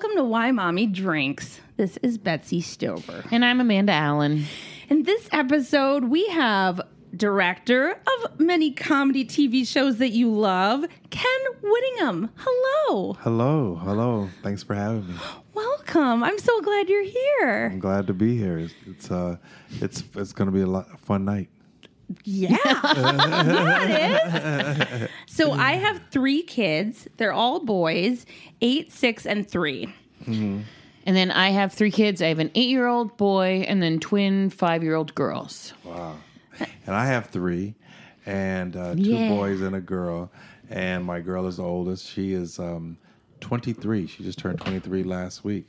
Drinks. Hey everyone, welcome to Why Mommy Drinks. This is Betsy Stover. And I'm Amanda Allen. In this episode, we have director of many comedy TV shows that you love, Ken Whittingham. Hello. Hello, hello. Thanks for having me. Welcome. I'm so glad you're here. I'm glad to be here. It's it's uh, it's it's going to be a lot a fun night. Yeah. yeah, it is. So I have three kids. They're all boys, eight, six, and three. And then I have three kids. I have an eight year old boy and then twin five year old girls. Wow. And I have three, and uh, two Yeah. boys and a girl. And my girl is the oldest. She is um, 23. She just turned 23 last week.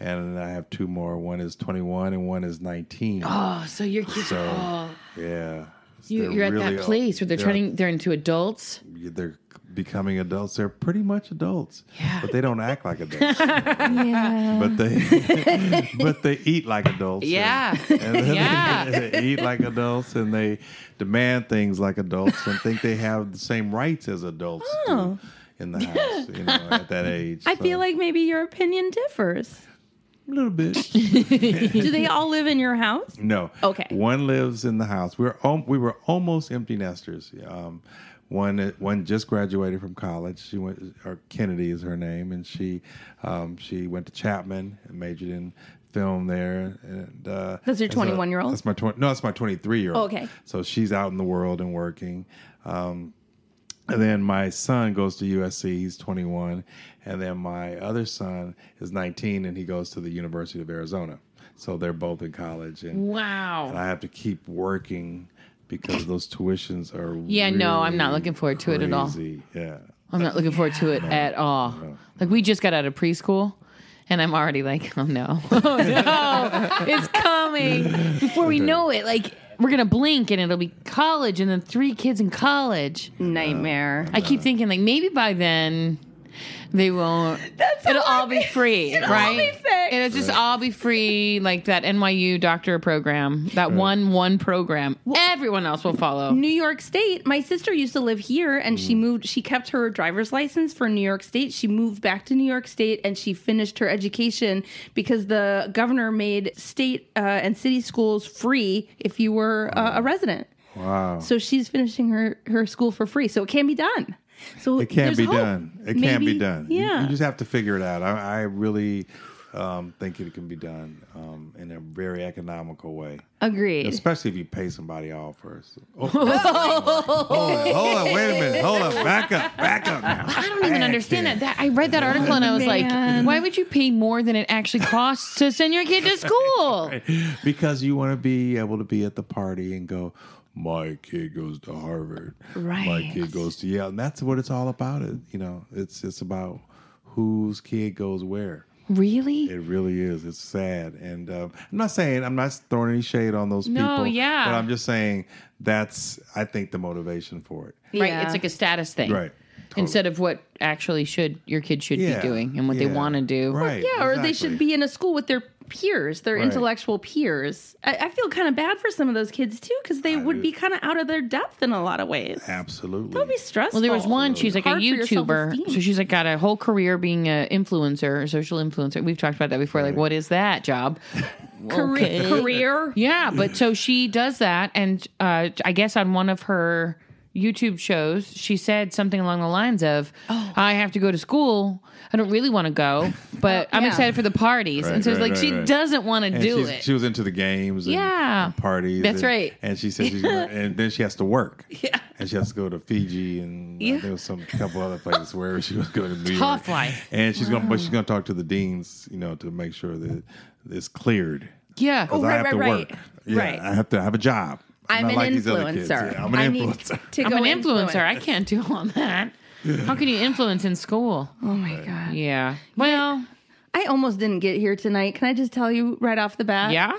And I have two more. One is 21 and one is 19. Oh, so your kids So, are oh, yeah. You, They're you're at really that place where they're, turning they're into adults. They're becoming adults. They're pretty much adults, Yeah. but they don't act like adults. Yeah. but they but they eat like adults. Yeah. and then Yeah. they, they eat like adults and they demand things like adults and think they have the same rights as adults do oh. in the house. You know, at that age. I So, feel like maybe your opinion differs. A little bit. Do they all live in your house? No. Okay. One lives in the house. We were al- we were almost empty nesters. Um, one one just graduated from college. She went. Or Kennedy is her name, and she um, she went to Chapman and majored in film there. And uh, That's your 21-year-old? That's my twenty. No, that's my twenty three year old. Okay. So she's out in the world and working. Um, and then my son goes to USC. He's 21. And then my other son is 19 and he goes to the University of Arizona. So they're both in college. And, and Wow. I have to keep working because those tuitions are. Yeah, no, I'm not looking forward to it at all. crazy. Yeah. I'm not looking forward to it at all. Like we just got out of preschool. And I'm already like, oh no, oh no, it's coming. Before we know it, like we're gonna blink and it'll be college, and then three kids in college. Nightmare. I keep thinking like maybe by then they won't. it'll all be free, right? be fixed. It'll just all be free, like that NYU doctor program, that one one program. Everyone else will follow. New York State. My sister used to live here and she moved. She kept her driver's license for New York State. She moved back to New York State and she finished her education because the governor made state uh, and city schools free if you were uh, a resident. Wow. So she's finishing her, her school for free. So it can be done. So It can be hope. done. It can be done. You- Yeah. You, just have to figure it out. I, I really um, think it can be done um, in a very economical way. Agreed. Especially if you pay somebody off first. Oh, hold on, hold on, wait a minute, hold on, back up, back up now. I don't even understand that. that. I read that article and I was like, why would you pay more than it actually costs to send your kid to school? Because you want to be able to be at the party and go, my kid goes to Harvard, Right. my kid goes to Yale, and that's what it's all about. It, you know, it's it's about whose kid goes where. Really? It really is. It's sad, and um, I'm not saying I'm not throwing any shade on those No, people. yeah. but I'm just saying that's I think the motivation for it. Right. Yeah. It's like a status thing. Right. Instead of what actually should your kid should Yeah, be doing and what they want to do. Right. Yeah, or they should be in a school with their peers, their Right. intellectual peers. I, I feel kind of bad for some of those kids too, because they would do. be kind of out of their depth in a lot of ways. Absolutely. That would be stressful. Well, there was one. She's like a Hard for YouTuber, so she's like got a whole career being an influencer, a social influencer. We've talked about that before. Like, what is that job? career. career. Yeah, but so she does that, and uh, I guess on one of her YouTube shows, she said something along the lines of, "I have to go to school. I don't really want to go, but I'm excited for the parties." and Right, so it's right, like she right, right. doesn't want to do it. She was into the games and, Yeah. and parties. That's and- right. And she said she's gonna, and then she has to work. Yeah. And she has to go to Fiji and uh, there was some couple other places where she was going to New Tough York. life. And she's gonna but she's gonna talk to the deans, you know, to make sure that it's cleared. yeah. 'Cause Oh, right, I have right, to right. work. Yeah, Right. I have to have a job. I'm an like these other kids. influencer. Yeah, I'm an I need influencer. to I'm go an influence. influencer. I can't do all that. How can you influence in school? Oh my god. Yeah. Well, I almost didn't get here tonight. Can I just tell you right off the bat? yeah.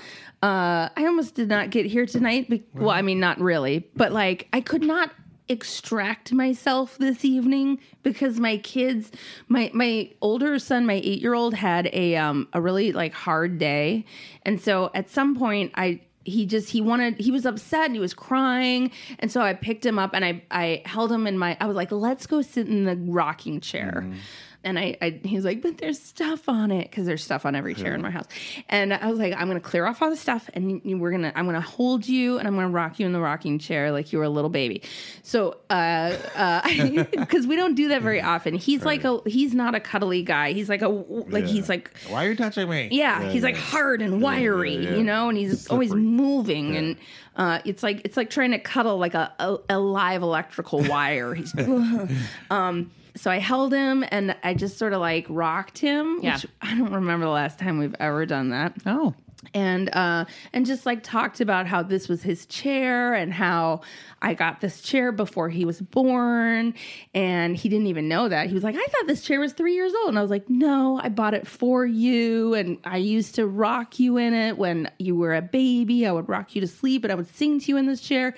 Uh, I almost did not get here tonight. Be- well, I mean, not really, but like I could not extract myself this evening because my kids, my my older son, my eight year old, had a um a really like hard day, and so at some point I he just he wanted he was upset and he was crying. And so i picked him up and i i held him in my i was like let's go sit in the rocking chair mm-hmm. And I, I he was like but there's stuff on it because there's stuff on every chair in my house and i was like i'm gonna clear off all the stuff and you- we're gonna i'm gonna hold you and i'm gonna rock you in the rocking chair like you were a little baby so uh uh because we don't do that very often he's like a he's not a cuddly guy he's like a like Yeah. he's like Why are you touching me? yeah, he's like hard and wiry, yeah. you know, and he's always Slippery. moving, and uh, it's like it's like trying to cuddle like a, a, a live electrical wire. He's, um, so I held him and I just sort of like rocked him. Yeah. Which I don't remember the last time we've ever done that Oh. And uh and just like talked about how this was his chair and how I got this chair before he was born and he didn't even know that. He was like, "I thought this chair was 3 years old." And I was like, "No, I bought it for you and I used to rock you in it when you were a baby. I would rock you to sleep and I would sing to you in this chair."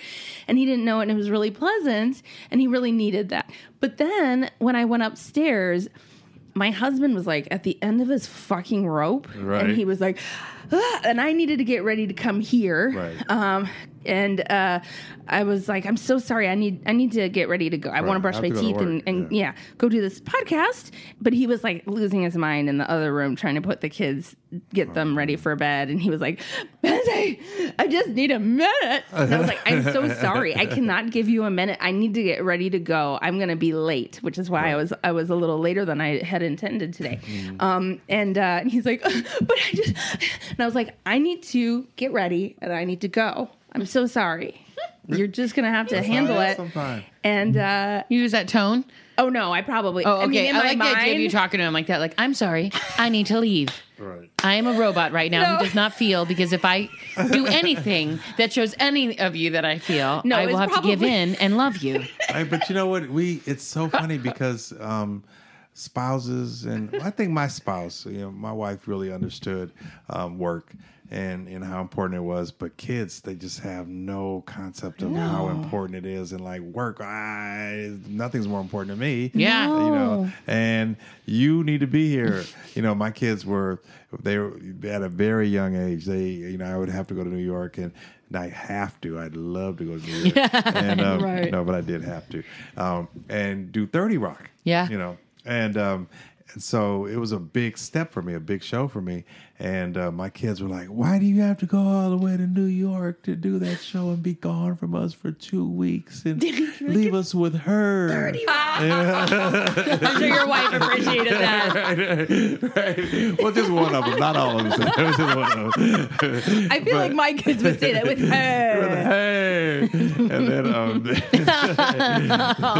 And he didn't know it and it was really pleasant and he really needed that. But then when I went upstairs, my husband was like at the end of his fucking rope Right. and he was like "Ah," and i needed to get ready to come here. Right. um and uh i was like i'm so sorry. I need i need to get ready to go. I want to brush my to go to teeth and, and Yeah. yeah. go do this podcast. But he was like losing his mind in the other room trying to put the kids get them ready for bed. And he was like Benzie, i just need a minute. And i was like i'm so sorry. I cannot give you a minute. I need to get ready to go. I'm gonna be late which is why i was i was a little later than i had intended today. Um and uh and he's like but i just and i was like i need to get ready and i need to go i'm so sorry you're just gonna have to handle how it is it sometimes. and uh You use that tone? oh no i probably Oh, okay. i mean in I my like the idea of mind you talking to him like that. Like, I'm sorry, I need to leave. Right. I am a robot right now No. who does not feel because if I do anything that shows any of you that I feel, No, I will it's have to give in and love you. Hey, but you know what? We it's so funny because um, spouses and I think my spouse, you know, my wife really understood um, work and and how important it was. But kids, they just have no concept of how important it is. And like work, I nothing's more important to me. Yeah. you know, and you need to be here. You know, my kids were they were at a very young age. They, you know, I would have to go to New York and. and I have to. I'd love to go to New York, and um, Right. no, but I did have to, um, and do Thirty Rock. Yeah. you know, and um, so it was a big step for me, a big show for me. And uh, my kids were like, "Why do you have to go all the way to New York to do that show and be gone from us for two weeks and leave us with her?" i'm sure your wife appreciated that right, right. Well, just one of them, not all of them. Just one of them. i feel like my kids would say that with her hey, and then, um,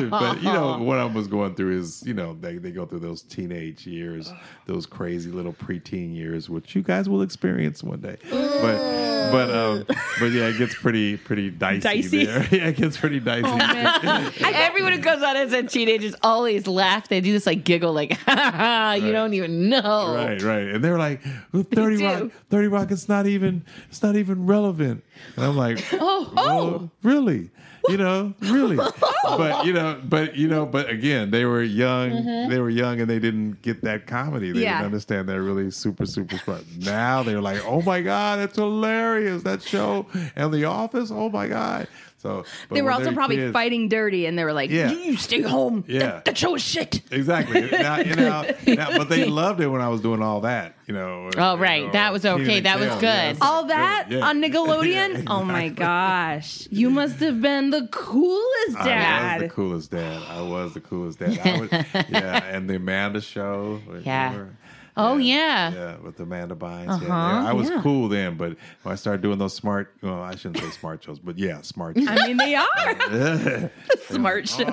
but you know, what I was going through is, you know, they, they go through those teenage years, those crazy little preteen years, which you guys will experience one day. But, but, um, but yeah, it gets pretty, pretty dicey, Dicey? there. Yeah, it gets pretty dicey. Everyone who goes on as a teenagers always laugh. They do this like giggle, like, ha, ha, ha, you Right. don't even know. Right, right. And they're like, 30 do. Rock, 30 Rock, it's not even, it's not even relevant. And I'm like, oh, oh, really? You know, really? But, you know, but, you know, but again, they were young, mm-hmm. they were young and they didn't get that comedy. They Yeah. didn't understand that really super, super smart. Now they're like, oh my God, it's hilarious. That show and The Office, oh my God. So they were also they're probably kids- fighting dirty and they were like Yeah. you stay home Yeah. that, that show is shit Exactly. Now, you know, now, but they loved it when I was doing all that, you know. Oh, you right. know, That was okay. That was good. yeah, so all that yeah. on Nickelodeon. Yeah, Oh my gosh, you must have been the coolest dad. I was the coolest dad. I was the coolest dad. I was, yeah, and the Amanda show. Yeah. remember? Oh, yeah. yeah, with Amanda Bynes. Uh-huh, yeah, I was yeah. cool then, but when I started doing those smart, well, I shouldn't say smart shows, but yeah, smart. shows. I mean, they are Yeah. smart shows.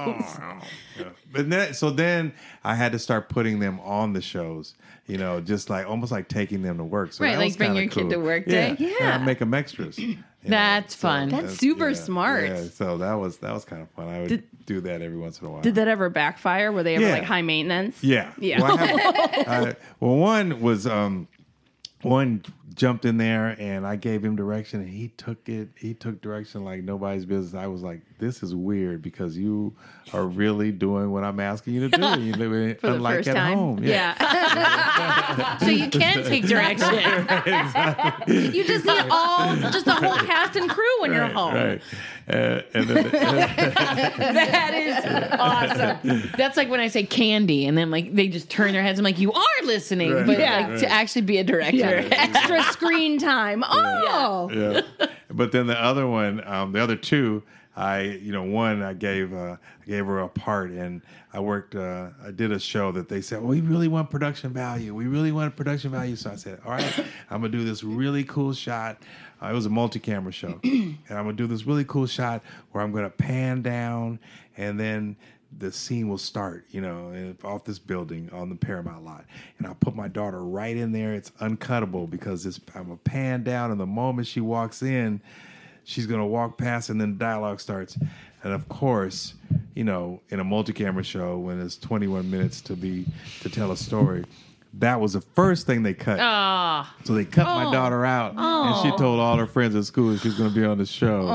Yeah. But then, so then I had to start putting them on the shows. You know, just like almost like taking them to work. So Right, like bring your kid to work yeah. day? I Yeah. make them extras. You know, That's fun. That's super smart. Yeah, so that was that was kind of fun. I would Did- do that every once in a while. Did that ever backfire? Were they ever Yeah. like high maintenance? Yeah. Yeah. Well, have, I, well, one was um, one jumped in there and I gave him direction and he took it. He took direction like nobody's business. I was like, "This is weird because you are really doing what I'm asking you to do. You live in, For the unlike at time. home." Yeah. so you can take direction. you just need all, just the whole cast and crew when you're home. right. Uh, and then that is awesome. That's like when I say candy, and then like they just turn their heads. I'm like, you are listening, Right, but right, like right. to actually be a director. Extra screen time. Oh. yeah. But then the other one, um, the other two, I you know one I gave uh, I gave her a part and I worked uh, I did a show that they said well, we really want production value. We really want production value. So I said all right I'm gonna do this really cool shot. Uh, it was a multi-camera show. And I'm gonna do this really cool shot where I'm gonna pan down and then the scene will start, you know, off this building on the Paramount lot, and I'll put my daughter right in there. It's uncuttable because it's I'm a pan down, and the moment she walks in, she's gonna walk past, and then dialogue starts. And of course, you know, in a multi-camera show, when it's 21 minutes to be to tell a story, that was the first thing they cut. Ah, So they cut my daughter out, and she told all her friends at school she was going to be on the show.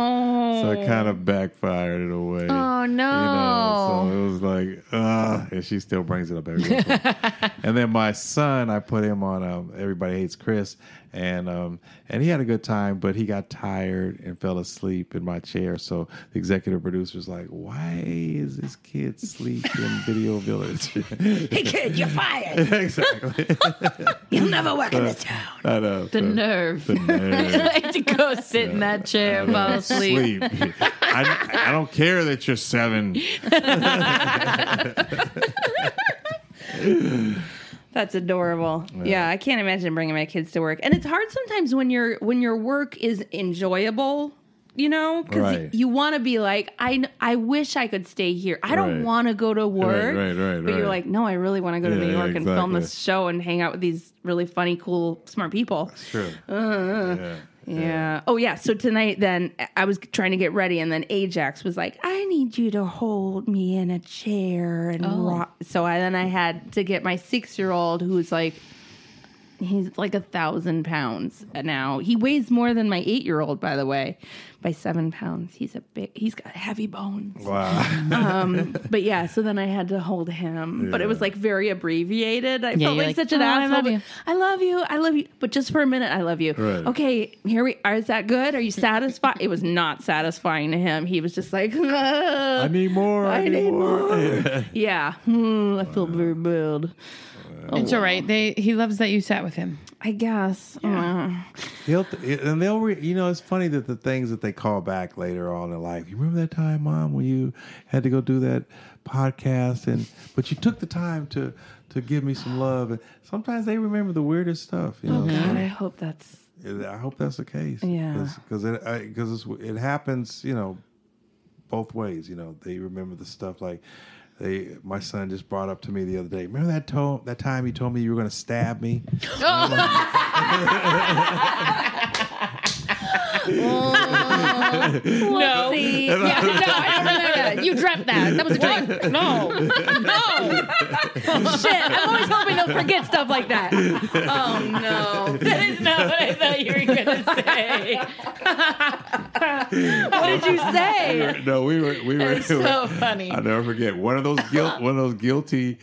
So it kind of backfired in a way. Oh, no. You know, so it was like, uh, and she still brings it up every once in a while. And then my son, I put him on um, Everybody Hates Chris, and um, and he had a good time, but he got tired and fell asleep in my chair. So the executive producer was like, "Why is this kid sleeping in Video Village?" Hey, kid, you're fired. exactly. You'll never work in this uh, town. I know. the so- nerve. The nerve. like to go sit in that chair and fall asleep. Sleep. I, I don't care that you're seven. That's adorable. Yeah. I can't imagine bringing my kids to work. And it's hard sometimes when your when your work is enjoyable, you know, because Right. you want to be like, I I wish I could stay here. I don't Right. want to go to work. right, right, But you're like, no, I really want to go to Yeah, New York and film this show and hang out with these really funny, cool, smart people. True. Uh, yeah. Yeah. Oh, yeah. So tonight, then I was trying to get ready, and then Ajax was like, "I need you to hold me in a chair and rock." So I then I had to get my six year old, who's like, he's like a thousand pounds now. He weighs more than my eight year old, by the way, by seven pounds. He's a big. He's got heavy bones. Wow. Um, but yeah, so then I had to hold him, but it was like very abbreviated. I felt like, like, such an "Oh, I asshole. love you." I love you. I love you. But just for a minute, I love you. Right. Okay, here we are. Is that good? Are you satisfied? it was not satisfying to him. He was just like, I need more. I, I need, need more. more. yeah. Hmm, I feel very bad. It's all right. They he loves that you sat with him. I guess. Uh, He'll and they'll, re, you know, it's funny that the things that they call back later on in life. You remember that time, Mom, when you had to go do that podcast, and but you took the time to to give me some love. And sometimes they remember the weirdest stuff. You know, God, I hope that's. I hope that's the case. Yeah. because it because it happens. You know, both ways. You know, they remember the stuff like. They, my son just brought up to me the other day. Remember that to- that time you told me you were going to stab me? Oh. No. See, Yeah, no, I don't remember that. You dreamt that. That was a dream. No. No. shit. I'm always hoping they'll forget stuff like that. Oh no. That is not what I thought you were going to say. What did you say? no, we were we were. It's so funny. I'll never forget one of those guilt, one of those guilty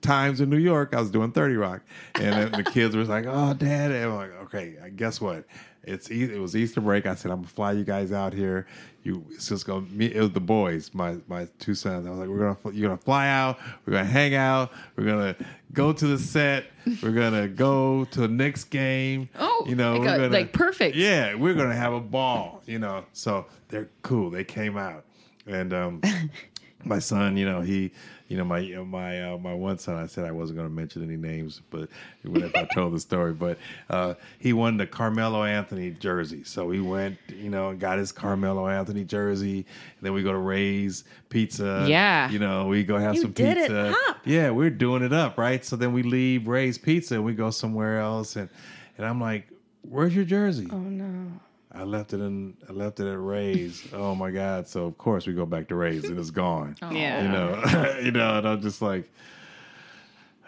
times in New York. I was doing Thirty Rock, and then the kids were like, "Oh, Dad!" And I'm like, "Okay, guess what? It's it was Easter break. I said I'm gonna fly you guys out here. You it's just gonna meet It was the boys, my my two sons. I was like, we're gonna you're gonna fly out. We're gonna hang out. We're gonna go to the set. We're gonna go to the next game. Oh, you know, like we're gonna like perfect. Yeah, we're gonna have a ball. You know, so they're cool. They came out, and um, my son, you know, he, you know, my my uh, my one son. I said I wasn't going to mention any names, but whenever I told the story, but uh, he won the Carmelo Anthony jersey, so he went, you know, and got his Carmelo Anthony jersey. And then we go to Ray's Pizza. Yeah. you know, we go have You some did it pizza. Yeah, we're doing it up, right? So then we leave Ray's Pizza and we go somewhere else, and and I'm like, "Where's your jersey?" Oh no. I left it in. I left it at Ray's. Oh my God! So of course we go back to Ray's and it's gone. Yeah. You know, you know, and I'm just like,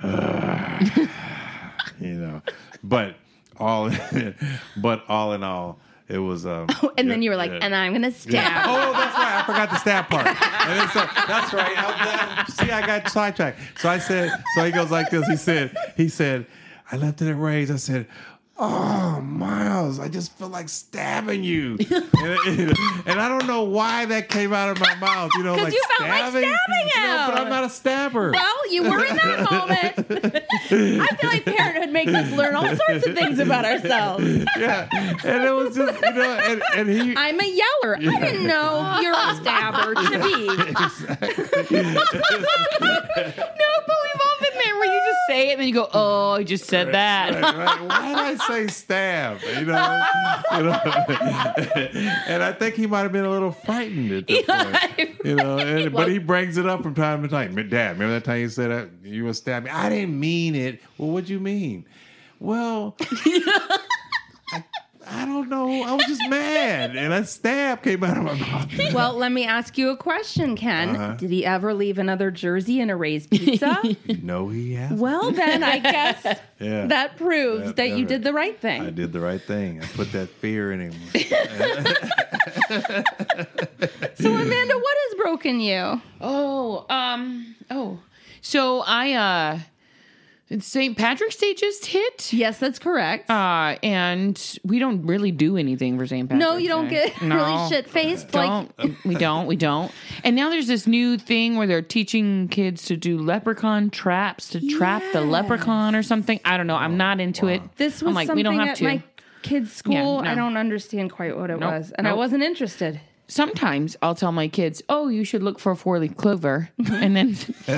you know, but all, in, but all in all, it was. Um, and then you were like, yeah. and I'm gonna stab. Yeah. Oh, that's right. I forgot the stab part. And then so, that's right. I, I- see, I got sidetracked. So I said, so he goes like this. He said, he said, I left it at Ray's. I said, Oh, Miles, I just feel like stabbing you. and, and I don't know why that came out of my mouth. You know like you felt like stabbing. stabbing You know, but. I'm not a stabber. Well, you were in that moment. I feel like parenthood makes us learn all sorts of things about ourselves. yeah. And it was just, you know, and, and he. I'm a yeller. I didn't know you're a stabber to be. No, but we've all been there where you just say it and then you go, "Oh, I just said that." Right, right. Why did I say stab? You know, you know? and I think he might have been a little frightened at this point. You know, and, but he brings it up from time to time. Dad, remember that time you said that you were stabbing? I didn't mean it. Well, what'd you mean? Well, I, I don't know. I was just mad, and a stab came out of my mouth. Well, let me ask you a question, Ken. Uh-huh. Did he ever leave another jersey in a Ray's Pizza? no, he has. well, then I guess Yeah. that proves Yeah, that you yeah. did the right thing. I did the right thing. I put that fear in him. So, Amanda, what has broken you? Oh, um, oh. So I uh St. Patrick's Day just hit. Yes, that's correct. Uh, and we don't really do anything for St. Patrick's no, you don't Day. get No. really shit faced. Like, Don't we don't we don't. And now there's this new thing where they're teaching kids to do leprechaun traps to trap the leprechaun or something. I don't know. I'm not into it. this was I'm like something we don't have at to. my kids' school. Yeah, no. I don't understand quite what it Nope, was, and I wasn't interested. Sometimes I'll tell my kids, "Oh, you should look for a four-leaf clover," and then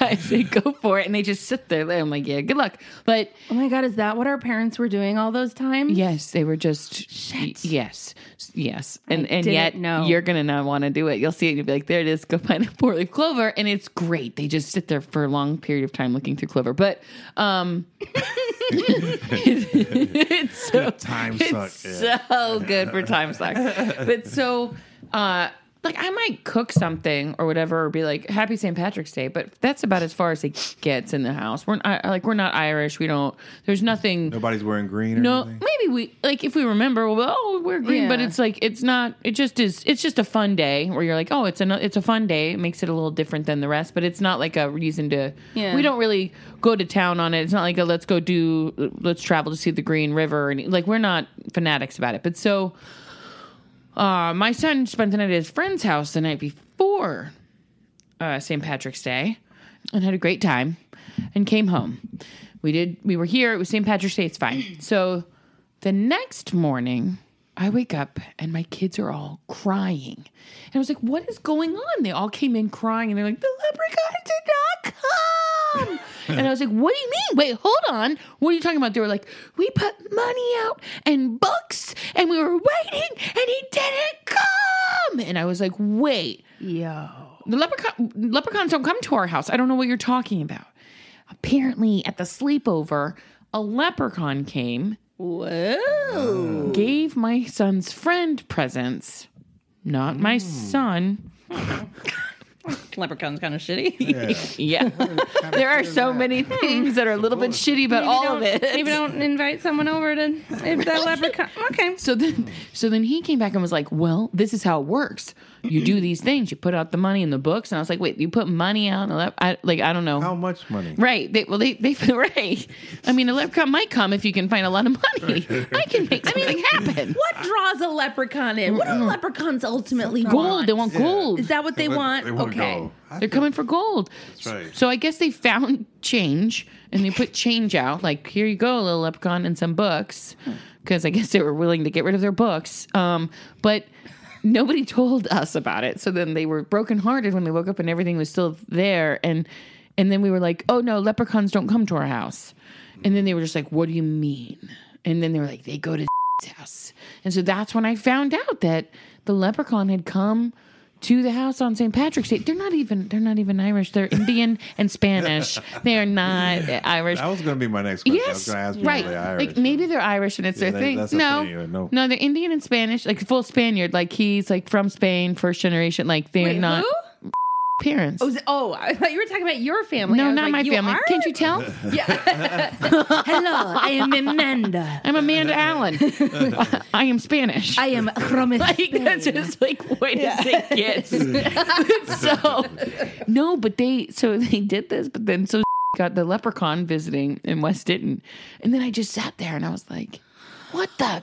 I say, "Go for it," and they just sit there. I'm like, "Yeah, good luck." But Oh my god, is that what our parents were doing all those times? Yes, they were just Shit. yes, yes, and and yet no, you're gonna not want to do it. You'll see it, and you'll be like, "There it is." Go find a four leaf clover, and it's great. They just sit there for a long period of time looking through clover, but um, it's so Time it's suck. Yeah. so good for time suck. But so, uh, like I might cook something or whatever, or be like Happy St. Patrick's Day, but that's about as far as it gets in the house. We're not, like we're not Irish. We don't. There's nothing. Nobody's wearing green or No, anything? maybe we like if we remember. Well, oh, we're green, but it's like it's not. It just is. It's just a fun day where you're like, oh, it's a it's a fun day. It makes it a little different than the rest, but it's not like a reason to. Yeah. We don't really go to town on it. It's not like a let's go do let's travel to see the Green River and like we're not fanatics about it. But so, uh, my son spent the night at his friend's house the night before uh, St. Patrick's Day and had a great time and came home. We did, we were here. It was St. Patrick's Day. It's fine. So the next morning, I wake up and my kids are all crying. And I was like, what is going on? They all came in crying and they're like, the leprechaun did not. And I was like, what do you mean? Wait, hold on. What are you talking about? They were like, we put money out and books and we were waiting and he didn't come. And I was like, wait. Yo. The leprechaun leprechauns don't come to our house. I don't know what you're talking about. Apparently, at the sleepover, a leprechaun came, Whoa. gave my son's friend presents. Not my hmm. son. Leprechaun's kind of shitty. Yeah. Yeah. there are so many things that are a little bit shitty about all of it. Maybe don't invite someone over to if that leprechaun. Okay. So then, so then he came back and was like, "Well, this is how it works. You do these things. You put out the money in the books." And I was like, "Wait, you put money out? In the lep- I, like, I don't know. How much money? Right. They, well, they, they, right. I mean, a leprechaun might come if you can find a lot of money. I can make something happen. What draws a leprechaun in? What do leprechauns ultimately Gold. want? Gold. They want gold. Is that what they want? They want okay. I They're coming for gold. That's right. So I guess they found change and they put change out. Like, here you go, little leprechaun, and some books. Because I guess they were willing to get rid of their books. Um, but nobody told us about it. So then they were brokenhearted when they woke up and everything was still there. And and then we were like, oh no, leprechauns don't come to our house. And then they were just like, what do you mean? And then they were like, they go to house. And so that's when I found out that the leprechaun had come to the house on St. Patrick's Day. They're not even they're not even Irish. They're Indian and Spanish. They are not Irish. That was going to be my next question. I was Yes, going to ask right. if they're Irish. Like maybe they're Irish and it's Yeah, their that- thing. that's No, thing, no. no, they're Indian and Spanish, like full Spaniard. Like he's like from Spain, first generation. Like they're Wait, not. who? Parents. Oh, oh, I thought you were talking about your family. No, not like, my family. are? Can't you tell? Hello, I am Amanda. I'm Amanda Allen. I am Spanish. I am from like that's just like way to say kids. so no, but they so they did this, but then so got the leprechaun visiting in Wes didn't. and then I just sat there and I was like, "What the."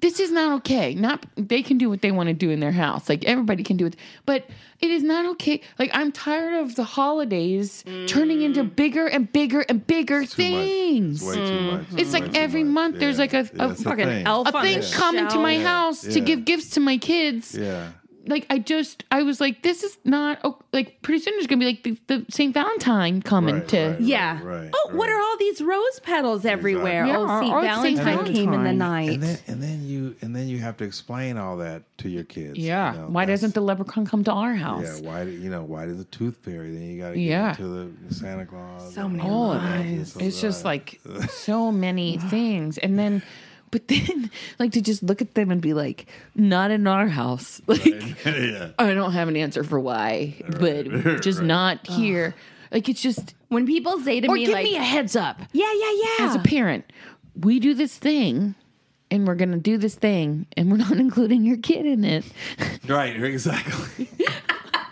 This is not okay. Not they can do what they want to do in their house. Like everybody can do it, but it is not okay. Like I'm tired of the holidays turning into mm. bigger and bigger and bigger Too much. things. It's way too much. It's like way too every much. month there's like a- Yeah, a it's fucking thing. elf a thing the coming to my shelf. house to give gifts to my kids. Yeah. Like I just, I was like, this is not oh, like pretty soon there's gonna be like the, the Saint Valentine coming Right, to. right. Yeah. right, oh, what are all these rose petals everywhere? Yeah, oh, St. or Saint Valentine came in the night. And then and then you and then you have to explain all that to your kids. Yeah. you know, Why doesn't the leprechaun come to our house? yeah? Why do you know why does the tooth fairy? Then you got to get Yeah. into the Santa Claus. So many all that. Oh, lines. so It's just like so many things, and then. But then, like to just look at them and be like, "Not in our house." Like, yeah. I don't have an answer for why, but just not here. Like it's just, when people say to or me, give like, me a heads up. yeah, yeah, yeah. as a parent, we do this thing and we're going to do this thing and we're not including your kid in it. Right. Exactly.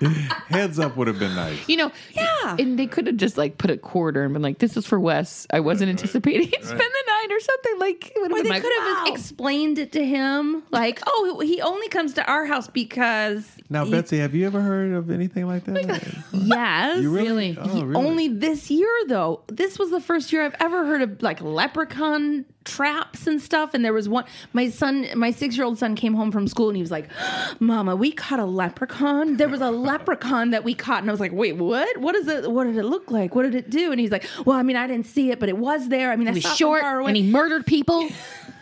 Heads up would have been nice. You know, Yeah. And they could have just like put a quarter and been like, this is for Wes. I wasn't anticipating he'd spend the night or something. Like, it would or have they been like, could have wow. explained it to him, like, "Oh, he only comes to our house because." Now, he- Betsy, have you ever heard of anything like that? Yes. You really? Really? Oh, really? Only this year, though. This was the first year I've ever heard of like leprechaun traps and stuff. And there was one. My son, my six-year-old son, came home from school and he was like, "Mama, we caught a leprechaun. There was a leprechaun that we caught." And I was like, "Wait, what? What is it? What did it look like? What did it do?" And he's like, "Well, I mean, I didn't see it, but it was there. I mean, I was short far away." and he murdered people.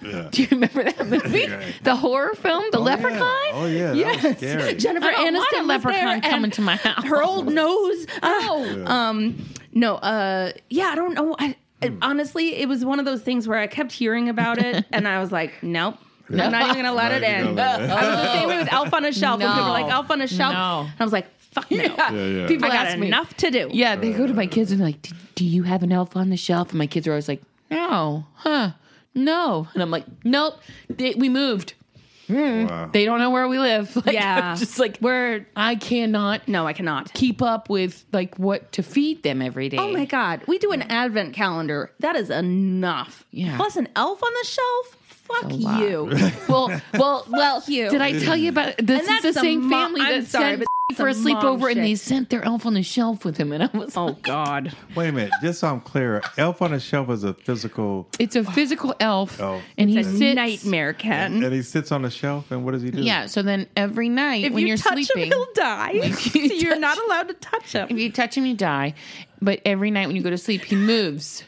Yeah. Do you remember that movie? Right. The horror film, The Oh, Leprechaun? Yeah. Oh yeah. That Yes. was scary. Jennifer I don't want Aniston a was leprechaun there, coming to my house. Her old nose. No. Um, no. Uh, yeah, I don't know. I, I- hmm. honestly, it was one of those things where I kept hearing about it, and I was like, nope. I'm not even gonna let it in. gonna let it in. I was the same way with Elf on a Shelf. When people were like Elf on a Shelf, No. and I was like, fuck no. Yeah, yeah. People I got ask me, enough to do. Yeah, they go to my kids and they're like, "Do- "Do you have an elf on the shelf?" And my kids are always like, "No, huh? No." And I'm like, "Nope, they, we moved. Hmm. Wow. They don't know where we live." Like, Yeah. I'm just like We're I cannot no, I cannot. keep up with like what to feed them every day. Oh my god, we do an advent calendar. That is enough. Yeah. Plus an elf on the shelf. Fuck you. Well, well, well. you. Did I tell you about this? And that's is the same mo- family I'm that sorry, sent but me for a some mom sleepover, and they sent their elf on the shelf with him, and I was Oh like, god. Wait a minute. Just so I'm clear, Elf on a Shelf is a physical, "It's a physical elf, Elf. and he It's a sits nightmare, Ken. and he sits on the shelf, and what does he do? Yeah. So then every night if when you you're touch sleeping, him, he'll die. so you you're touch- not allowed to touch him. If you touch him, you die. But every night when you go to sleep, he moves.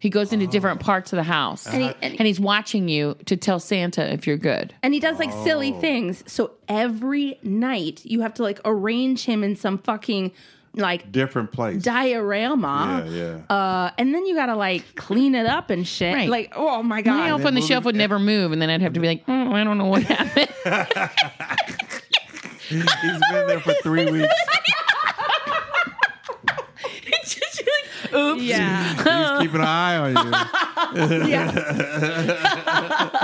He goes into different parts of the house. And he- And, and- he's watching you to tell Santa if you're good. And he does like silly things. So every night you have to like arrange him in some fucking like Different place. diorama. yeah, yeah. Uh, and then you gotta like clean it up and shit. Right. Like, oh my My god. elf on the shelf would never move, and then I'd have to be like, oh, I don't know what happened. He's been there for three weeks. It's just like, oops. Yeah. He's keeping an eye on you. yeah.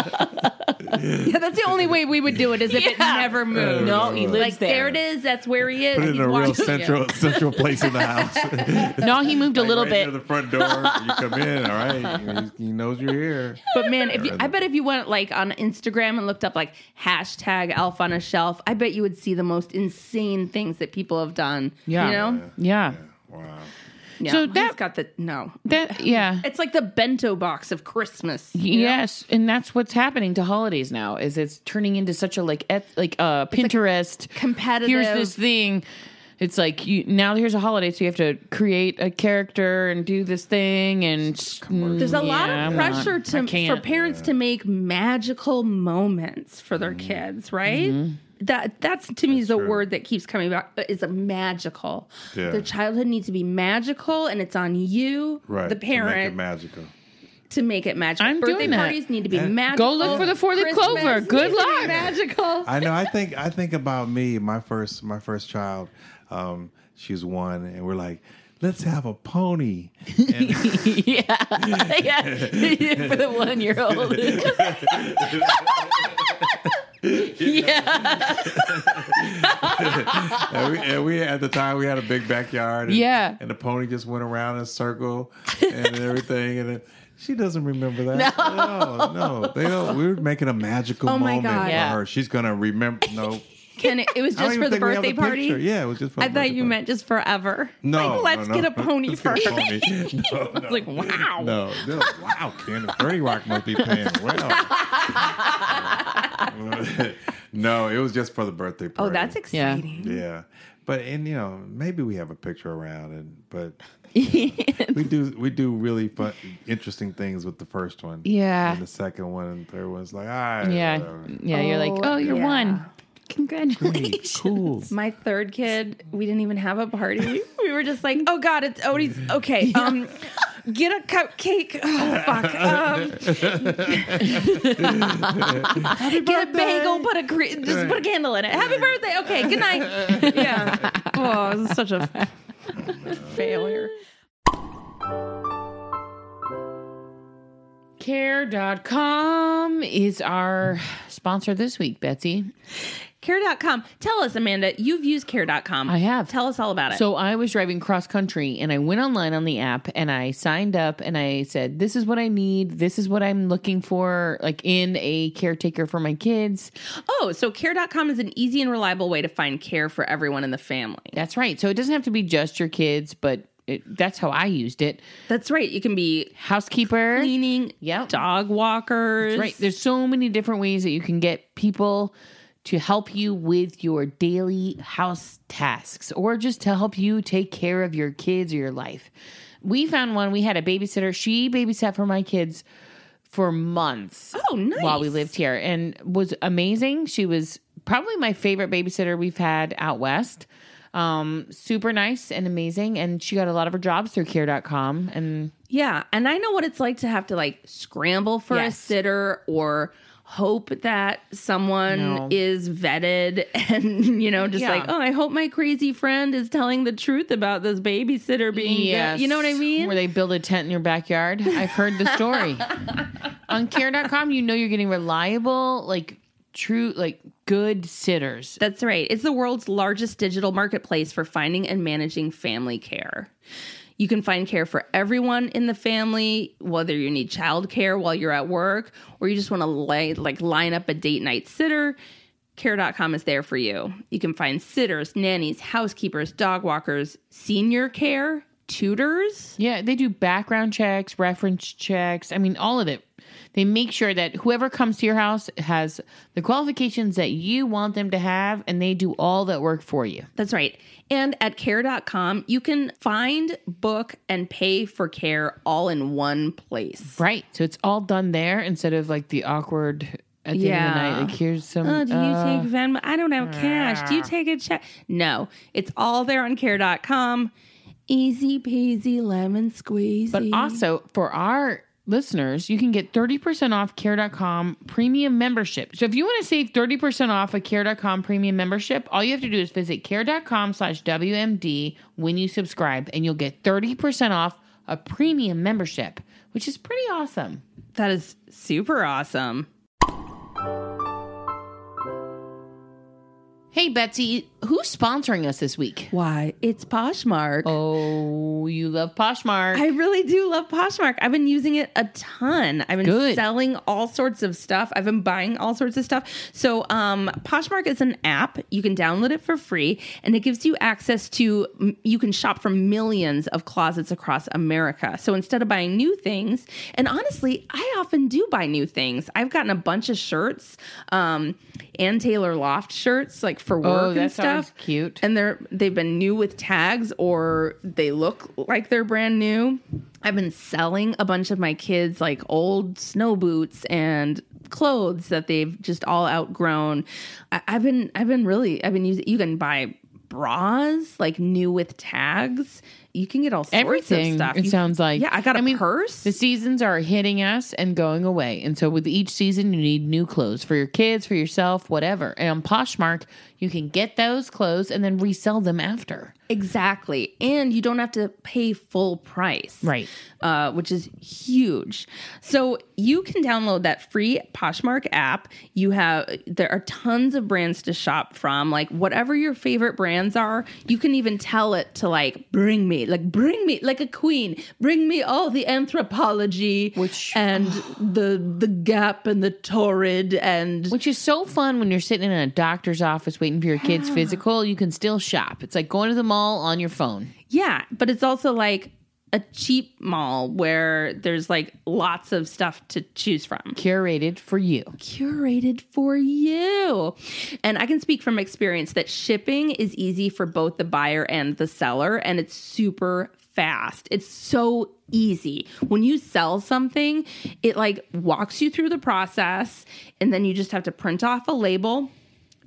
yeah, that's the only way we would do it is if it Yeah. never uh, moved. No, he lives like there. there it is. That's where he is. Put it in He's a real watching central central place in the house. No, he moved a little right bit. near the front door. You come in, all right. He, he knows you're here. But man, if you, I bet if you went like on Instagram and looked up like hashtag Elf on a Shelf, I bet you would see the most insane things that people have done. Yeah. you know. Yeah. Wow. Yeah. So he's that- got the no. That, yeah. It's like the bento box of Christmas. you know? Yes, and that's what's happening to holidays now. Is it's turning into such a like eth- like uh Pinterest competitive- Here's this thing. It's like you now. Here's a holiday, so you have to create a character and do this thing, and There's a lot of I'm not- pressure to for parents to make magical moments for their kids, right? Mm-hmm. That that's to me is a true. word that keeps coming back. Is a magical. Yeah. Their childhood needs to be magical, and it's on you, Right. the to make it parent, magical. to make it magical. I'm Birthday doing that. parties need to be And- magical. Go look for the four-leaf clover. Good needs to be luck. Magical. I know. I think. I think about me. My first. My first child. Um, she's one, and we're like, let's have a pony. And, yeah, yeah, for the one year old. Yeah, and, we, and we at the time we had a big backyard. And, Yeah. and the pony just went around in a circle and everything, and. It, she doesn't remember that. No, oh, no, they don't. We were making a magical Oh moment God. for Yeah. her. She's gonna remember. No, Can it, it was just for the think we have birthday the party. picture. Yeah, it was just. For I the thought you party. meant just forever. No, like, let's no, get a pony Let's get first. a pony. No, no. like, wow. No, no. Wow, Ken, Thirty Rock must be paying well. no, it was just for the birthday party. Oh, that's exciting. Yeah, but and you know maybe we have a picture around and but we do we do really fun interesting things with the first one. Yeah. and the second one and third one's like ah all right, yeah, whatever. yeah. You're like, Oh, oh, you're yeah. one. Congratulations. Great, cool. My third kid, we didn't even have a party. We were just like, oh God, it's Odie's. Okay, um, get a cupcake. Oh, fuck. Um, get a bagel, put a cre- just put a candle in it. Happy birthday. Okay, good night. Yeah. Oh, it was such a failure. Care.com is our sponsor this week, Betsy. Care.com. Tell us, Amanda, you've used Care.com. I have. Tell us all about it. So I was driving cross country and I went online on the app and I signed up and I said, This is what I need. This is what I'm looking for, like in a caretaker for my kids. oh, so Care.com is an easy and reliable way to find care for everyone in the family. That's right. So it doesn't have to be just your kids, but it, that's how I used it. That's right. You can be Housekeeper. cleaning, Yep. dog walkers. That's right. There's so many different ways that you can get people to help you with your daily house tasks or just to help you take care of your kids or your life. We found one. We had a babysitter. She babysat for my kids for months Oh, nice. while we lived here and was amazing. She was probably my favorite babysitter we've had out west. Um, super nice and amazing. And she got a lot of her jobs through care.com. And Yeah, and I know what it's like to have to like scramble for a sitter or hope that someone No. is vetted and you know just Yeah. like oh i hope my crazy friend is telling the truth about this babysitter being good. you know what i mean Where they build a tent in your backyard. I've heard the story. On care.com, you know you're getting reliable, like true, like good sitters. That's right. It's the world's largest digital marketplace for finding and managing family care. You can find care for everyone in the family, whether you need childcare while you're at work or you just want to like line up a date night sitter. Care.com is there for you. You can find sitters, nannies, housekeepers, dog walkers, senior care, tutors. Yeah, they do background checks, reference checks. I mean, all of it. They make sure that whoever comes to your house has the qualifications that you want them to have, and they do all that work for you. That's right. And at care.com, you can find, book, and pay for care all in one place. Right. So it's all done there instead of like the awkward at the end of the Yeah. night. Like, here's some. Oh, do you uh, take Venmo? I don't have cash. Do you take a check? No, it's all there on care.com. Easy peasy lemon squeezy. But also for our listeners, you can get 30% off care.com premium membership. So if you want to save 30% off a care.com premium membership, all you have to do is visit care.com slash WMD when you subscribe and you'll get 30% off a premium membership, which is pretty awesome. that is super awesome. Hey, Betsy, who's sponsoring us this week? Why? It's Poshmark. Oh, you love Poshmark. I really do love Poshmark. I've been using it a ton. I've been Good. selling all sorts of stuff. I've been buying all sorts of stuff. So, um, Poshmark is an app. You can download it for free, and it gives you access to. You can shop from millions of closets across America. So instead of buying new things, and honestly, I often do buy new things. I've gotten a bunch of shirts, um, Ann Taylor Loft shirts, like for work oh, and always stuff cute. and they're they've been new with tags or they look like they're brand new. I've been selling a bunch of my kids like old snow boots and clothes that they've just all outgrown. I, I've been I've been really I've been using you can buy bras like new with tags you can get all sorts Everything. of stuff. It You- sounds like. yeah. I got a I mean, purse. The seasons are hitting us and going away, and so with each season, you need new clothes for your kids, for yourself, whatever. And on Poshmark, you can get those clothes and then resell them after. Exactly. And you don't have to pay full price. Right. Uh, which is huge. So you can download that free Poshmark app. You have there are tons of brands to shop from. Like whatever your favorite brands are, you can even tell it to like bring me, like bring me like a queen, bring me all the Anthropologie Which- and the the gap and the torrid and Which is so fun when you're sitting in a doctor's office waiting for your kid's physical. You can still shop. It's like going to the mall on your phone. Yeah, but it's also like a cheap mall where there's like lots of stuff to choose from. Curated for you. Curated for you. And I can speak from experience that shipping is easy for both the buyer and the seller, and it's super fast. It's so easy. When you sell something, it like walks you through the process, and then you just have to print off a label,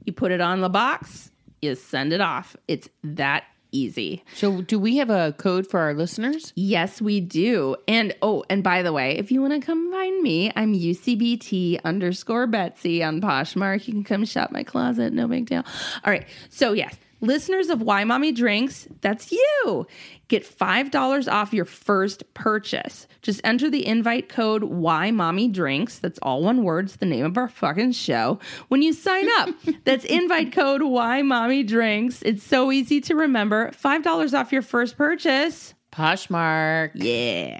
you put it on the box, you send it off. It's that easy. So, do we have a code for our listeners? Yes, we do. And oh, and by the way, if you want to come find me, I'm UCBT underscore Betsy on Poshmark. You can come shop my closet. No big deal. All right. So, yes, listeners of Why Mommy Drinks, that's you. Get $5 off your first purchase. Just enter the invite code Why Mommy Drinks. That's all one word. It's the name of our fucking show. When you sign up, that's invite code Why Mommy Drinks. It's so easy to remember. $5 off your first purchase. Poshmark. Yeah.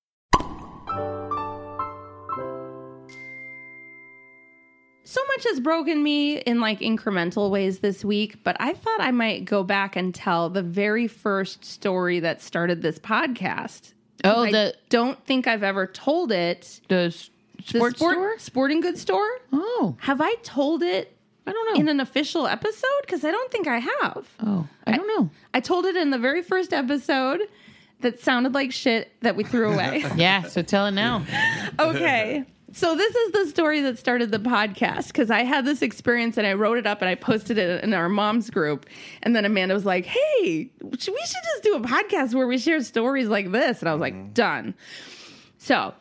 So much has broken me in like incremental ways this week, but I thought I might go back and tell the very first story that started this podcast. Oh, I the don't think I've ever told it. the s- sports sport- store. sporting goods store. Oh, Have I told it I don't know. in an official episode? Because I don't think I have. oh, I don't know. I told it in the very first episode that sounded like shit that we threw away. Yeah, so tell it now. okay. So this is the story that started the podcast because I had this experience and I wrote it up and I posted it in our mom's group. And then Amanda was like, "Hey, we should just do a podcast where we share stories like this." And I was like, mm-hmm. "Done." So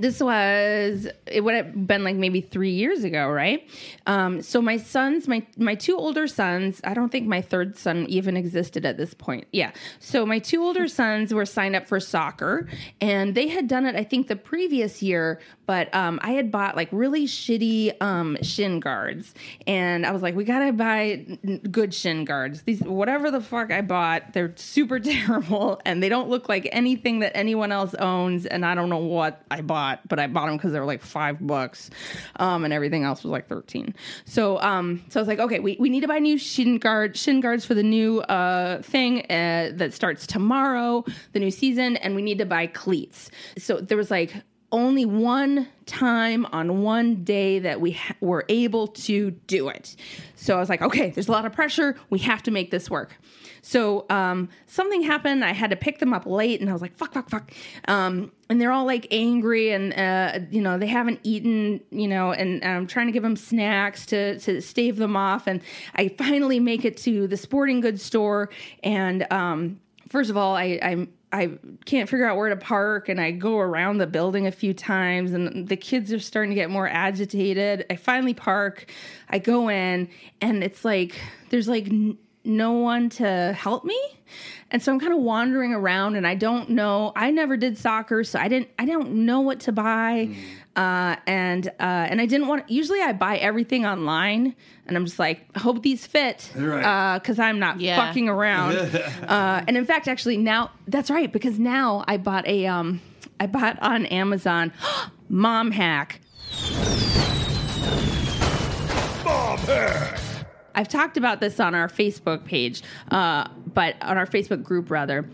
this was it would have been like maybe three years ago, right? Um, so my sons, my my two older sons, I don't think my third son even existed at this point. Yeah. So my two older sons were signed up for soccer, and they had done it, I think, the previous year. But um, I had bought like really shitty um, shin guards, and I was like, we gotta buy good shin guards. These whatever the fuck I bought, they're super terrible, and they don't look like anything that anyone else owns. And I don't know what I bought, but I bought them because they were like five bucks, um, and everything else was like thirteen. So, um, so I was like, okay, we, we need to buy new shin guard shin guards for the new uh, thing uh, that starts tomorrow, the new season, and we need to buy cleats. So there was like only one time on one day that we ha- were able to do it. So I was like, okay, there's a lot of pressure. We have to make this work. So um, something happened. I had to pick them up late, and I was like, fuck, fuck, fuck. Um, and they're all like angry, and uh, you know they haven't eaten, you know, and, I'm trying to give them snacks to to stave them off. And I finally make it to the sporting goods store, and um, first of all, I I'm I can't figure out where to park and I go around the building a few times and the kids are starting to get more agitated. I finally park, I go in and it's like there's like no one to help me. And so I'm kind of wandering around and I don't know. I never did soccer, so I didn't I don't know what to buy. Uh, and uh, and I didn't want usually I buy everything online and I'm just like, hope these fit. Right. because I'm not Yeah. fucking around. uh, and in fact, actually now that's right because now I bought a um I bought on Amazon mom hack. mom hack. I've talked about this on our Facebook page, uh, but on our Facebook group rather.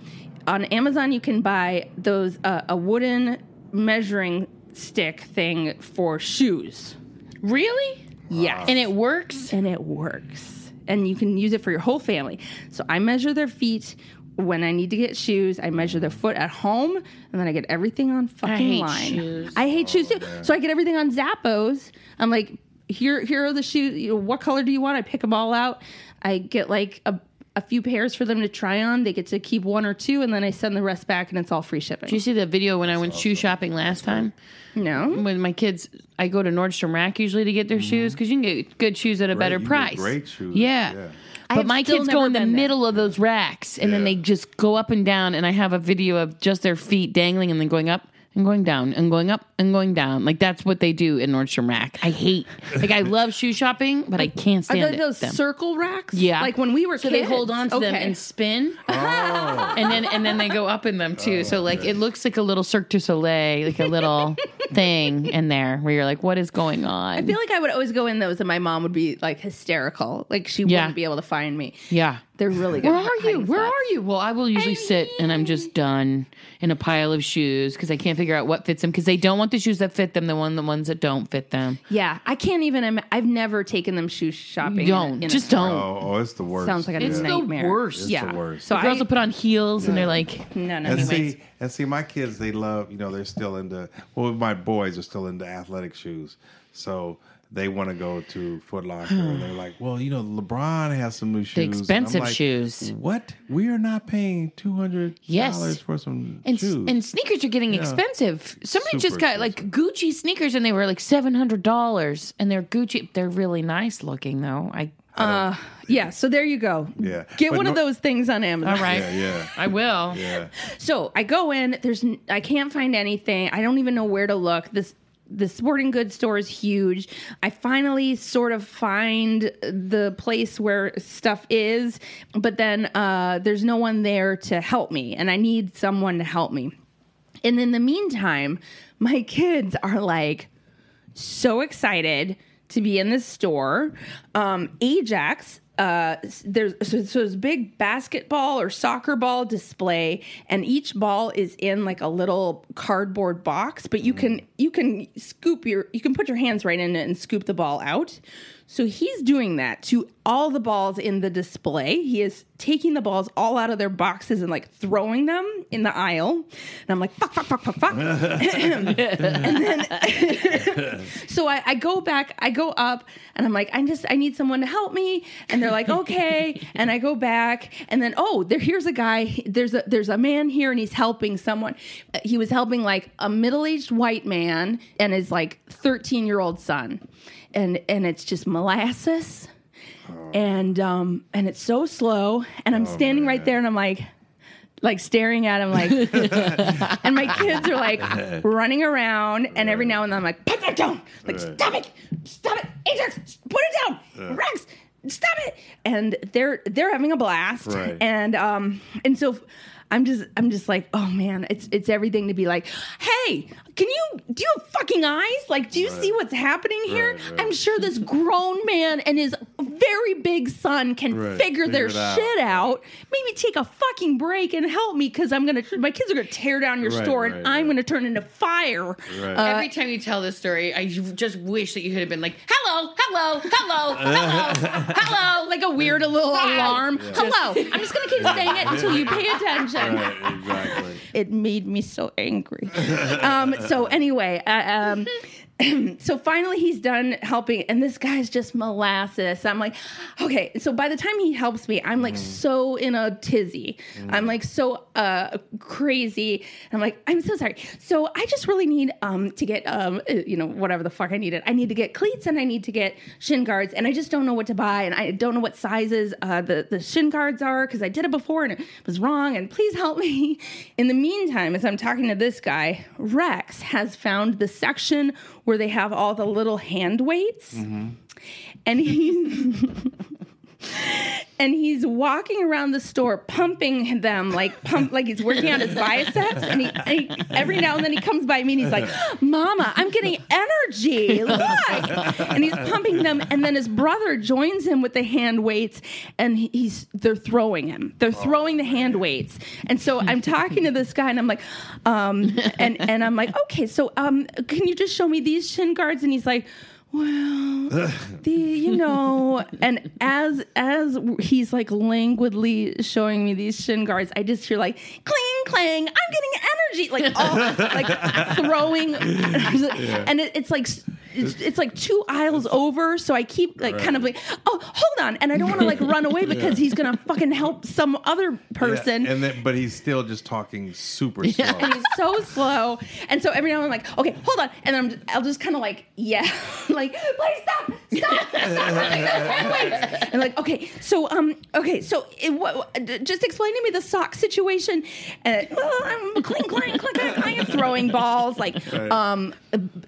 on Amazon you can buy those uh, a wooden measuring stick thing for shoes. Really? Yes. And it works? and it works. And you can use it for your whole family. So I measure their feet when I need to get shoes. I measure their foot at home, and then I get everything on fucking hate line. shoes. I hate shoes too. So I get everything on Zappos. I'm like, here, here are the shoes. You know, what color do you want? I pick them all out. I get like a. A few pairs for them to try on. They get to keep one or two, and then I send the rest back, and it's all free shipping. Did you see the video when I went shoe shopping last time? no, When my kids, I go to Nordstrom Rack usually to get their mm-hmm. shoes because you can get good shoes at a better you get price. great shoes, Yeah. yeah. I But have my still kids never go in the been there. middle of those racks and then Yeah. they just go up and down. And I have a video of just their feet dangling and then going up and going down and going up and going down. Like that's what they do in Nordstrom Rack. I hate, like, I love shoe shopping, but I can't are stand they it. those them. circle racks? Yeah. like when we were So kids. they hold on to them and spin, oh. and then and then they go up in them too. so oh, like it looks like a little Cirque du Soleil, like a little thing in there where you're like, what is going on? I feel like I would always go in those, and my mom would be like hysterical. Like she Yeah. wouldn't be able to find me. yeah. They're really good. Where are you? Where spots. are you? Well, I will usually sit and I'm just done in a pile of shoes because I can't figure out what fits them because they don't want the shoes that fit them. They want the ones that don't fit them. Yeah, I can't even. im- I've never taken them shoe shopping. Don't in a just store. don't. Oh, oh, it's the worst. Sounds like a It's the nightmare. worst. It's yeah, the worst. So The girls I, will put on heels and they're like, no, no. And Anyways. see, and see, my kids, they love, you know, they're still into. Well, my boys are still into athletic shoes, so they want to go to Foot Locker, and they're like, "Well, you know, LeBron has some new shoes, the expensive like, shoes. What? We are not paying two hundred Yes. dollars for some And, shoes. and sneakers are getting expensive. Somebody just Super got like Gucci sneakers and they were like seven hundred dollars. And they're Gucci. They're really nice looking though. I Uh, yeah. So there you go. Yeah. Get But one of those things on Amazon. all right. yeah, yeah, I will. yeah. So I go in. There's I can't find anything. I don't even know where to look. This the sporting goods store is huge. I finally sort of find the place where stuff is, but then uh, there's no one there to help me, and I need someone to help me. And in the meantime, my kids are like so excited to be in this store. Um, Ajax, uh, there's so, so there's big basketball or soccer ball display, and each ball is in like a little cardboard box. But you can you can scoop your you can put your hands right in it and scoop the ball out. So he's doing that to all the balls in the display. He is taking the balls all out of their boxes and like throwing them in the aisle. And I'm like, fuck, fuck, fuck, fuck, fuck. and then, so I, I go back, I go up, and I'm like, I just, I need someone to help me. And they're like, okay. And I go back, and then, oh, there, here's a guy. There's a, there's a man here, and he's helping someone. Uh, He was helping like a middle aged white man and his like 13 year old son, and and it's just molasses. And um and it's so slow. And i'm standing right there and i'm like like staring at him like and my kids are like running around and every now and then i'm like put that down. Like stop it. Stop it. Ajax put it down. Rex stop it. And they're they're having a blast. Right. and um and so I'm just I'm just like, oh man, it's it's everything to be like, hey, can you do you have fucking eyes? Like, do you see what's happening here? Right, right. I'm sure this grown man and his very big son can Right, figure their figure it out. shit out. Maybe take a fucking break and help me because I'm gonna my kids are gonna tear down your Right, store right, and I'm gonna turn into fire. Right. Every time you tell this story, I just wish that you could have been like, "Hello, hello, hello, hello, hello," Like a weird little alarm. Hello. I'm just gonna keep saying it until you pay attention. Right, exactly. it made me so angry. um, so anyway, uh, um, so finally he's done helping, and this guy's just molasses. I'm like, okay. So by the time he helps me, I'm like so in a tizzy. I'm like so uh, crazy. I'm like, I'm so sorry. So I just really need um, to get um, uh, you know whatever the fuck I needed. I need to get cleats and I need to get shin guards, and I just don't know what to buy, and I don't know what sizes uh, the the shin guards are because I did it before and it was wrong. And please help me. In the meantime, as I'm talking to this guy, Rex has found the section where they have all the little hand weights, mm-hmm. and he and he's walking around the store pumping them like pump like he's working on his biceps. And he, and he every now and then he comes by me and he's like mama i'm getting energy. Look. And he's pumping them. And then his brother joins him with the hand weights and he's they're throwing him. They're throwing the hand weights. And so i'm talking to this guy and i'm like um and and i'm like okay so um can you just show me these shin guards? And he's like well the you know and as as he's like languidly showing me these shin guards i just hear like cling clang i'm getting energy like all like throwing and it, it's like it's, it's like two aisles over so i keep like kind of like oh hold on and i don't want to like run away because he's gonna fucking help some other person Yeah, and then, but he's still just talking super slow. and he's so slow. And so every now and then I'm like, okay, hold on. And then I'm, I'll just kind of like, yeah, like, please stop, stop. and like, okay, so, um, okay, so it, what, just explain to me the sock situation. And well, I'm cling, clang, clang, clang, clang, throwing balls. Like, um,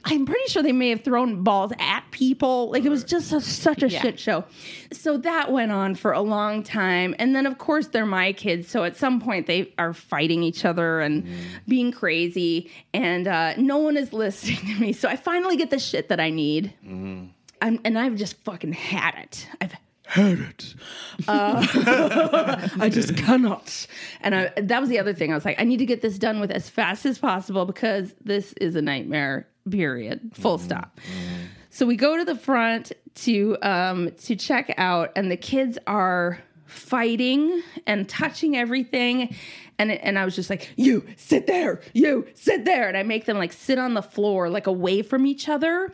I'm pretty sure they may have thrown balls at people. Like, it was just a, such a Yeah. shit show. So that went on for a long time. And then, of course, they're my kids. So at some point, they are fighting each other and being crazy. And uh, no one is listening to me. So I finally get the shit that I need. I'm, and I've just fucking had it. I've had it. Uh, I just cannot. And I, that was the other thing. I was like, I need to get this done with as fast as possible because this is a nightmare. Period. Full stop. So we go to the front to um, to check out, and the kids are fighting and touching everything. And it, and I was just like, you sit there, you sit there, and I make them like sit on the floor, like away from each other.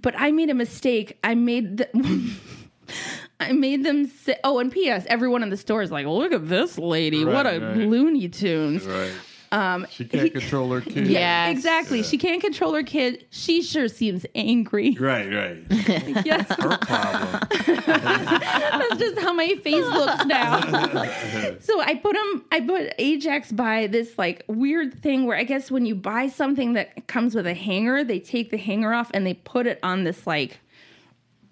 But I made a mistake. I made the. I made them sit. Oh, and P.S. Everyone in the store is like, "Look at this lady! what a Right, right. Looney Tunes!" right. Um, She can't control her kid. Yeah. Yes. exactly. She can't control her kid. She sure seems angry. Right, right. yes, Her problem. that's just how my face looks now. so I put him. I put Ajax by this like weird thing where I guess when you buy something that comes with a hanger, they take the hanger off and they put it on this like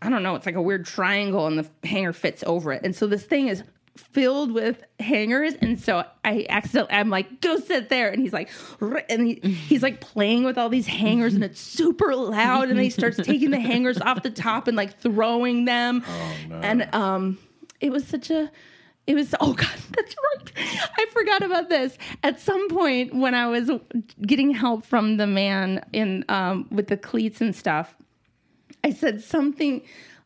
I don't know. It's like a weird triangle, and the hanger fits over it. And so this thing is filled with hangers, and so I accidentally I'm like, go sit there, and he's like, and he, he's like playing with all these hangers, and it's super loud, and he starts taking the hangers off the top and like throwing them, and um, it was such a. It was oh god, that's right. I forgot about this. At some point when I was getting help from the man in um, with the cleats and stuff, I said something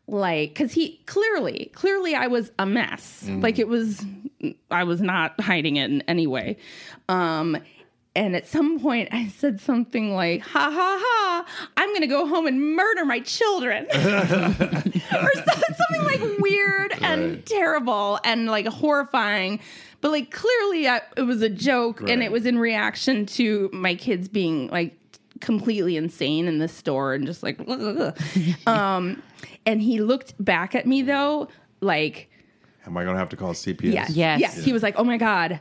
like because he clearly clearly I was a mess. Like it was I was not hiding it in any way. Um and at some point I said something like, ha ha ha, I'm gonna go home and murder my children. or something like weird and terrible and like horrifying. But like clearly I, it was a joke and it was in reaction to my kids being like completely insane in the store and just like um and he looked back at me though like Am I going to have to call CPS? yes Yes. yes he was like oh my god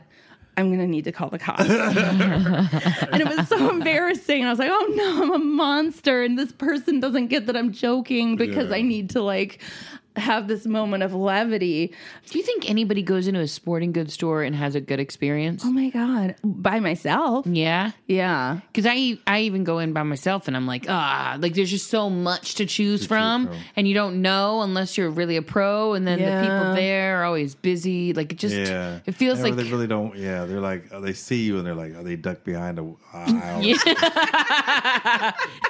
i'm gonna need to call the cops and it was so embarrassing and i was like oh no i'm a monster and this person doesn't get that i'm joking because Yeah. i need to like have this moment of levity Do you think anybody goes into a sporting goods store and has a good experience? oh my god by myself Yeah. yeah Because I I even go in by myself and I'm like ah like there's just so much to choose from from. and you don't know unless you're really a pro and then the people there are always busy like it just Yeah. it feels Or like they really don't. Yeah, they're like uh, they see you and they're like, oh, they duck behind a aisle.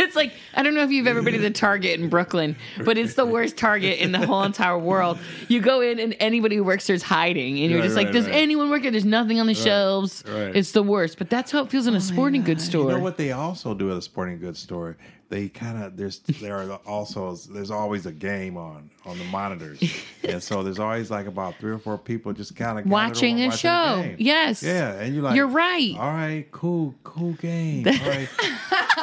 it's like I don't know if you've ever been to the Target in Brooklyn, but it's the worst Target in the whole entire world. You go in and anybody who works there is hiding, and you're Right, just like, right, "Does right. anyone work here?" There's nothing on the shelves. right. It's the worst. But that's how it feels in a oh sporting goods store. You know what they also do at a sporting goods store? They kind of there's there are also there's always a game on on the monitors, and so there's always like about three or four people just kind of Watching a show. Yes. Yeah, and you're like, You're right. All right, cool, cool game. All right.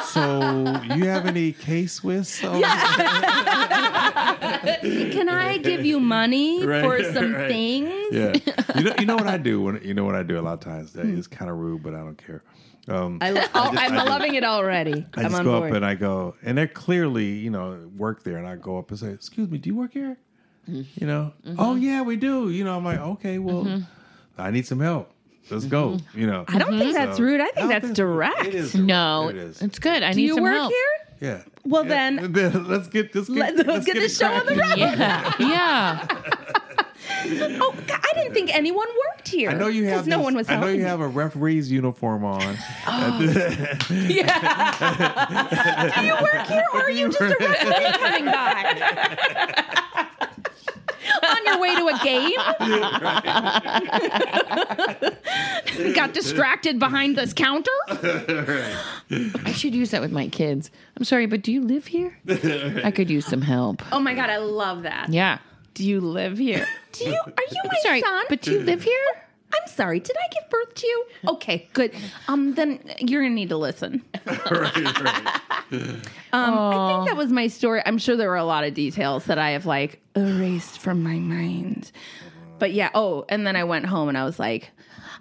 so you have any K Swiss? can i give you money Right, for some right. things Yeah, you know, you know what I do when you know what I do a lot of times. That hmm. is kind of rude, but I don't care. Um, I, lo- just- I'm I just- loving it already. I I'm just on go board. up and I go, and they're clearly, you know, work there, and I go up and say, "Excuse me, do you work here?" Mm-hmm. You know, mm-hmm. oh yeah, we do. You know, I'm like, okay, well, mm-hmm. I need some help. Let's go. You know, I don't think that's So- rude. I think don't that's think- direct. It is. direct. No, it is. it's good. I Do need you some work help. here? Yeah. Well, Yeah. then- let's get let's Let's- let's get it the show on the road. Yeah, yeah. Oh, God, I didn't think anyone worked here. I know you 'cause have. No one was. I know you helping have a referee's uniform on. me. Yeah. Oh. Do you work here, or are you just a referee coming by? On your way to a game? Got distracted behind this counter? I should use that with my kids. I'm sorry, but do you live here? I could use some help. Oh my god, I love that. Yeah. Do you live here? Do you? Are you my Sorry, son? but do you live here? I'm sorry. Did I give birth to you? Okay, good. Um, then you're gonna need to listen. Um, I think that was my story. I'm sure there were a lot of details that I have like erased from my mind. But yeah. Oh, and then I went home and I was like,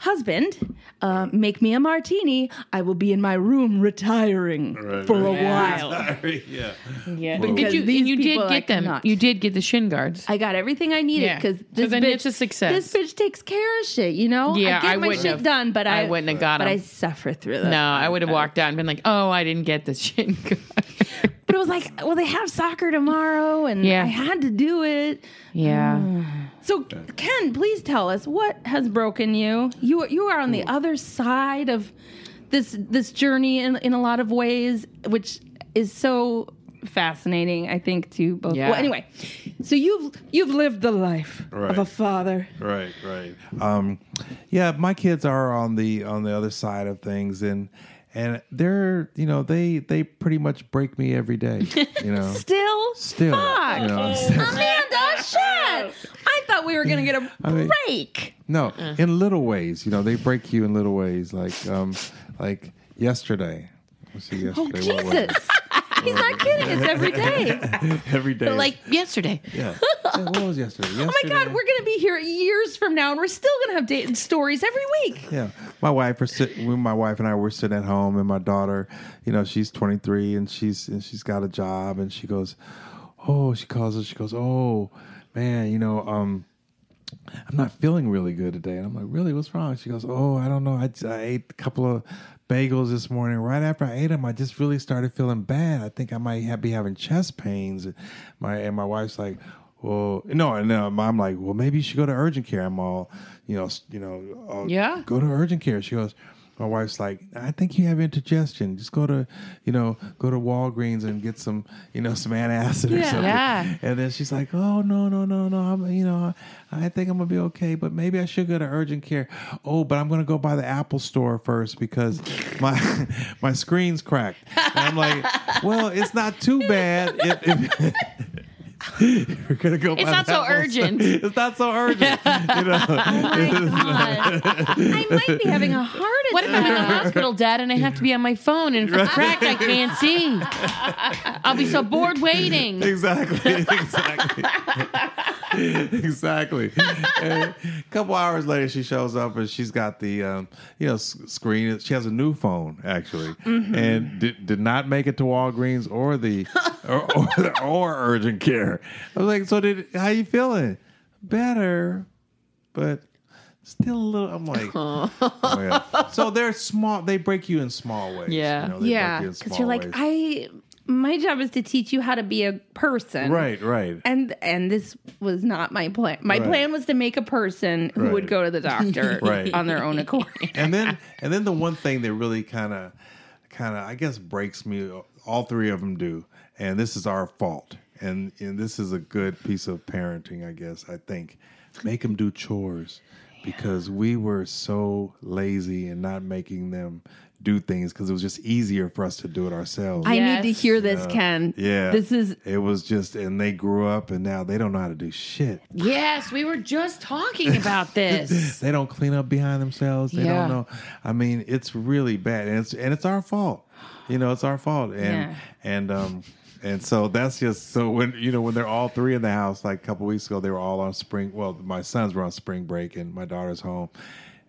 "Husband, uh, make me a martini. I will be in my room retiring for a while." yeah. Yeah. But Did you? these And you did people I get them. cannot. You did get the shin guards. I got everything I needed Yeah. because So this then bitch, it's a success. This bitch takes care of shit, you know. Yeah, I get I my shit have- done, but I, I wouldn't have got But I 'em. suffer through that. No, I would have walked out and been like, "Oh, I didn't get the shin guard." But it was like, well, they have soccer tomorrow, and Yeah. I had to do it. Yeah. So, Ken, please tell us what has broken you. You are, you are on the other side of this this journey in in a lot of ways, which is so fascinating. I think to both. Yeah. Well, anyway, so you've you've lived the life of a father. Right, right. Um, yeah, my kids are on the on the other side of things, and and they're you know they they pretty much break me every day. You know, Still, still. fuck. You know, Amanda, shit! I thought we were gonna get a I mean- break. no, in little ways. You know, they break you in little ways. Like um, like yesterday. Let's see, Oh yesterday. what was it? Jesus! He's not kidding. It's every day. Every day. Like yesterday. yeah. Yeah, What was yesterday? Oh my God, we're gonna be here years from now, and we're still gonna have dating stories every week. Yeah, my wife was sit, my wife and I were sitting at home, and my daughter, you know, she's 23 and she's and she's got a job, and she goes, oh, she calls us, she goes, oh, man, you know, um, I'm not feeling really good today, and I'm like, really, what's wrong? She goes, oh, I don't know, I, I ate a couple of bagels this morning. Right after I ate them, I just really started feeling bad. I think I might have, be having chest pains. My and my wife's like. Well, no, and uh, I'm like, well, maybe you should go to urgent care. I'm all, you know, you know, all, Yeah. go to urgent care. She goes, my wife's like, I think you have indigestion. Just go to, you know, go to Walgreens and get some, you know, some antacid or Yeah. something. Yeah. And then she's like, oh no, no, no, no. I'm, you know, I think I'm gonna be okay, but maybe I should go to urgent care. Oh, but I'm gonna go by the Apple store first because my my screen's cracked. And I'm like, well, it's not too bad if. if We're gonna go. It's by not the so Apple store. urgent. It's not so urgent. you know, Oh my God. I might be having a heart attack. What if I'm in the hospital, Dad, and I have to be on my phone, and if it's cracked, I can't see. I'll be so bored waiting. Exactly. Exactly. exactly. And a couple hours later, she shows up and she's got the, um, you know, s- screen. She has a new phone actually, and did, did not make it to Walgreens or the or, or, or urgent care. I was like, so did how you feeling? Better, but still a little. I'm like, oh, yeah. So they're small. They break you in small ways. Yeah. you know, yeah, because small you're like. I. My job is to teach you how to be a person. right, right. And and this was not my plan. My Right. plan was to make a person who would go to the doctor Right. on their own accord. and then and then the one thing that really kind of kind of I guess breaks me all three of them do and this is our fault and and this is a good piece of parenting I guess I think make them do chores because we were so lazy and not making them do things because it was just easier for us to do it ourselves I need to hear this, Ken. yeah This is it was just and they grew up and now they don't know how to do shit Yes, we were just talking about this. they don't clean up behind themselves. They Yeah. don't know. I mean, it's really bad, and it's and it's our fault. You know, it's our fault, and Yeah. and um and so that's just so when you know when they're all three in the house. Like a couple weeks ago, they were all on spring. Well, my sons were on spring break, and my daughter's home.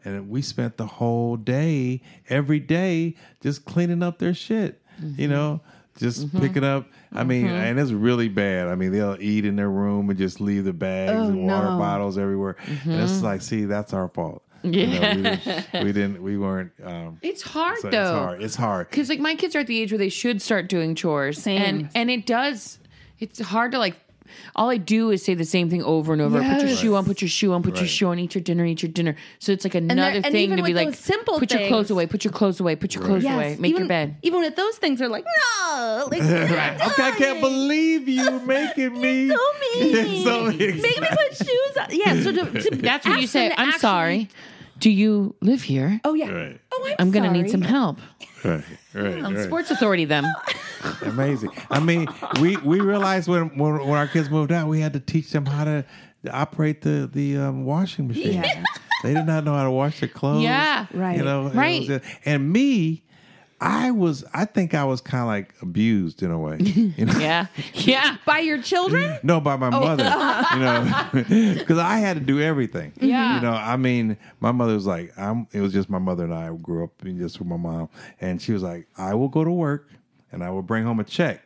And we spent the whole day, every day, just cleaning up their shit. You mm-hmm. know, just Mm-hmm. pick it up. I mean, mm-hmm. and it's really bad. I mean, they'll eat in their room and just leave the bags Oh, and water no. bottles everywhere. And it's mm-hmm. like, see, that's our fault. You know, we, didn't, we didn't, we weren't. Um, It's hard so though. It's hard. It's hard. because like my kids are at the age where they should start doing chores Same. and and it does it's hard to like all I do is say the same thing over and over. Put your Yes. shoe on, put your shoe on, put your shoe on, eat your dinner, eat your dinner. So it's like another there- and thing even to be like simple put your clothes away, put your clothes away, put your clothes away, make even, your bed. Even with those things, they're like, no, like, Right. Okay, I can't believe you making me so mean. so Make me put shoes on. Yeah, so to, to That's what you say. I'm actually- sorry. Do you live here? Oh yeah. Right. Oh, I'm, I'm gonna need some help. Right. Right. Um, right. Sports Authority them. Amazing. I mean, we we realized when, when when our kids moved out, we had to teach them how to, operate the the um, washing machine. Yeah. They did not know how to wash their clothes. Yeah. Right. You know. Right. was- and me, I was. I think I was kind of like abused in a way. You know. Yeah. Yeah. By your children? No, by my oh. mother, you know, because I had to do everything. Mm-hmm. Yeah. you know. I mean, my mother was like, "I'm." It was just my mother and I grew up in just with my mom, and she was like, "I will go to work, and I will bring home a check,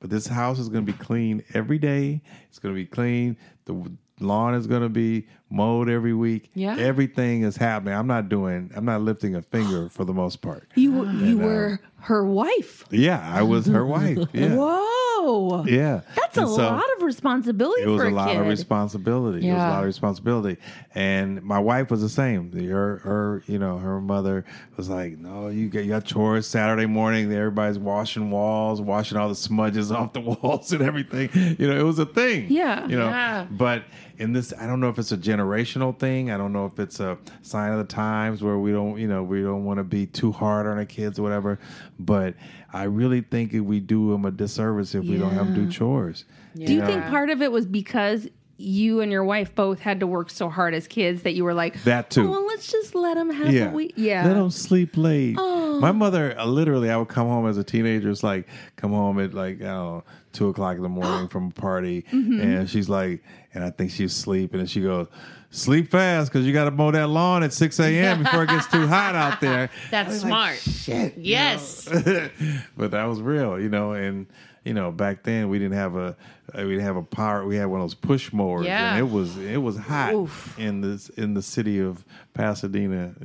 but this house is going to be clean every day. It's going to be clean. The lawn is going to be mowed every week. Yeah. everything is happening. I'm not doing. I'm not lifting a finger for the most part. You you uh, were her wife. Yeah, I was her wife. Yeah, Whoa. yeah. That's a so- lot of responsibility it was for a a, lot kid. of responsibility. It was a lot of responsibility. And my wife was the same. Her, her, you know, her mother was like, "No, you get you got chores Saturday morning. Everybody's washing walls, washing all the smudges off the walls and everything. You know, it was a thing. Yeah. you know. Yeah. But in this, I don't know if it's a generational thing. I don't know if it's a sign of the times where we don't, you know, we don't want to be too hard on our kids or whatever. But I really think if we do them a disservice if we don't have them do chores. Do you think part of it was because you and your wife both had to work so hard as kids that you were like That too. Oh, well, let's just let them have yeah. a week. Yeah. Let them sleep late. My mother, uh, literally, I would come home as a teenager. It's like, come home at like, I don't know, two o'clock in the morning from a party. Mm-hmm. And she's like, and I think she's sleeping. And she goes, sleep fast because you got to mow that lawn at 6 a.m. before it gets too hot out there. That's smart. Shit. you Yes. know? but that was real, you know, and you know, back then we didn't have a uh, we didn't have a power. We had one of those push mowers, Yeah. and it was it was hot Oof. in this in the city of Pasadena.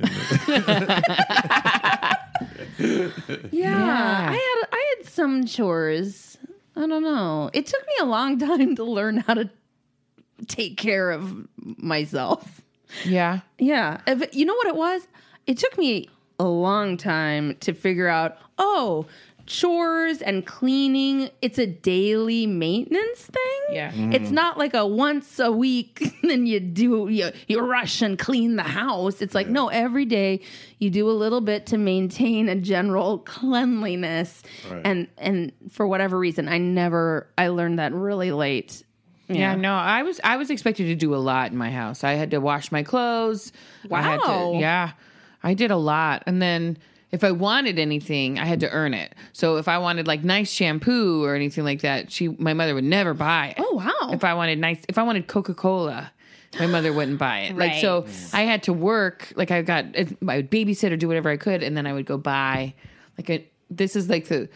Yeah, Yeah. I had I had some chores. I don't know. It took me a long time to learn how to take care of myself. Yeah. Yeah, if, you know what it was? It took me a long time to figure out. Oh, chores and cleaning. It's a daily maintenance thing. Yeah. It's mm. not like a once a week, then you do you, you rush and clean the house. It's like no, every day you do a little bit to maintain a general cleanliness. Right. And and for whatever reason, I never I learned that really late. Yeah, no, I was I was expected to do a lot in my house. I had to wash my clothes. I had to- Wow. yeah, I did a lot, and then if I wanted anything, I had to earn it. So if I wanted like nice shampoo or anything like that, she my mother would never buy it. Oh wow. If I wanted nice, if I wanted Coca Cola, my mother wouldn't buy it. Like so, I had to work. Like I got, I would babysit or do whatever I could, and then I would go buy. Like a, this is like the.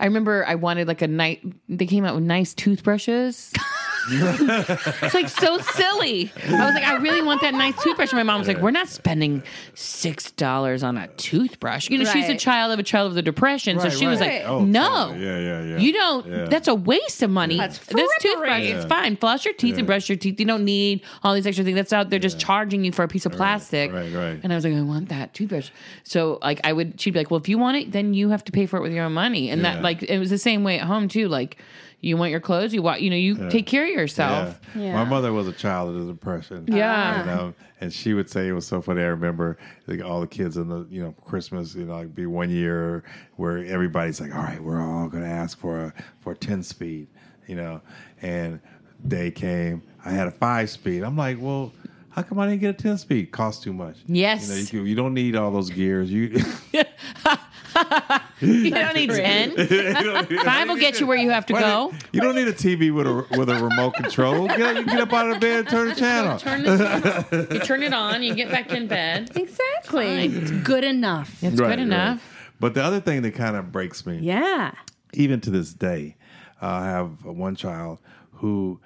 I remember I wanted like a night. They came out with nice toothbrushes. it's like so silly. I was like, I really want that nice toothbrush. And my mom was like, We're not spending six dollars on a toothbrush. You know, she's a child of a child of the depression, so Right, she was like, Oh, No, totally. Yeah, yeah, yeah. You don't. Yeah. That's a waste of money. That's this toothbrush, frippery. it's fine. Floss your teeth and brush your teeth. You don't need all these extra things. That's out there just charging you for a piece of plastic. right, right. And I was like, I want that toothbrush. So like, I would. She'd be like, Well, if you want it, then you have to pay for it with your own money. And Yeah. that like it was the same way at home too. Like. You want your clothes? You want, you know, you take care of yourself. Yeah. Yeah. My mother was a child of the depression. Yeah. You ah. know, and she would say it was so funny. I remember like, all the kids in the you know Christmas, you know, like be one year where everybody's like, all right, we're all going to ask for a for a ten speed, you know, and day came, I had a five speed. I'm like, well. How come I didn't get a ten speed? Cost too much. Yes. you, know, you, can- you don't need all those gears. You You don't need ten. Five will get you where you have to go. You don't need a TV with a with a remote control. Get, you get up out of bed turn the channel. Turn the, you turn it on. You get back in bed. exactly. It's good enough. It's Right, good enough. right. But the other thing that kind of breaks me, Yeah. even to this day, uh, I have one child who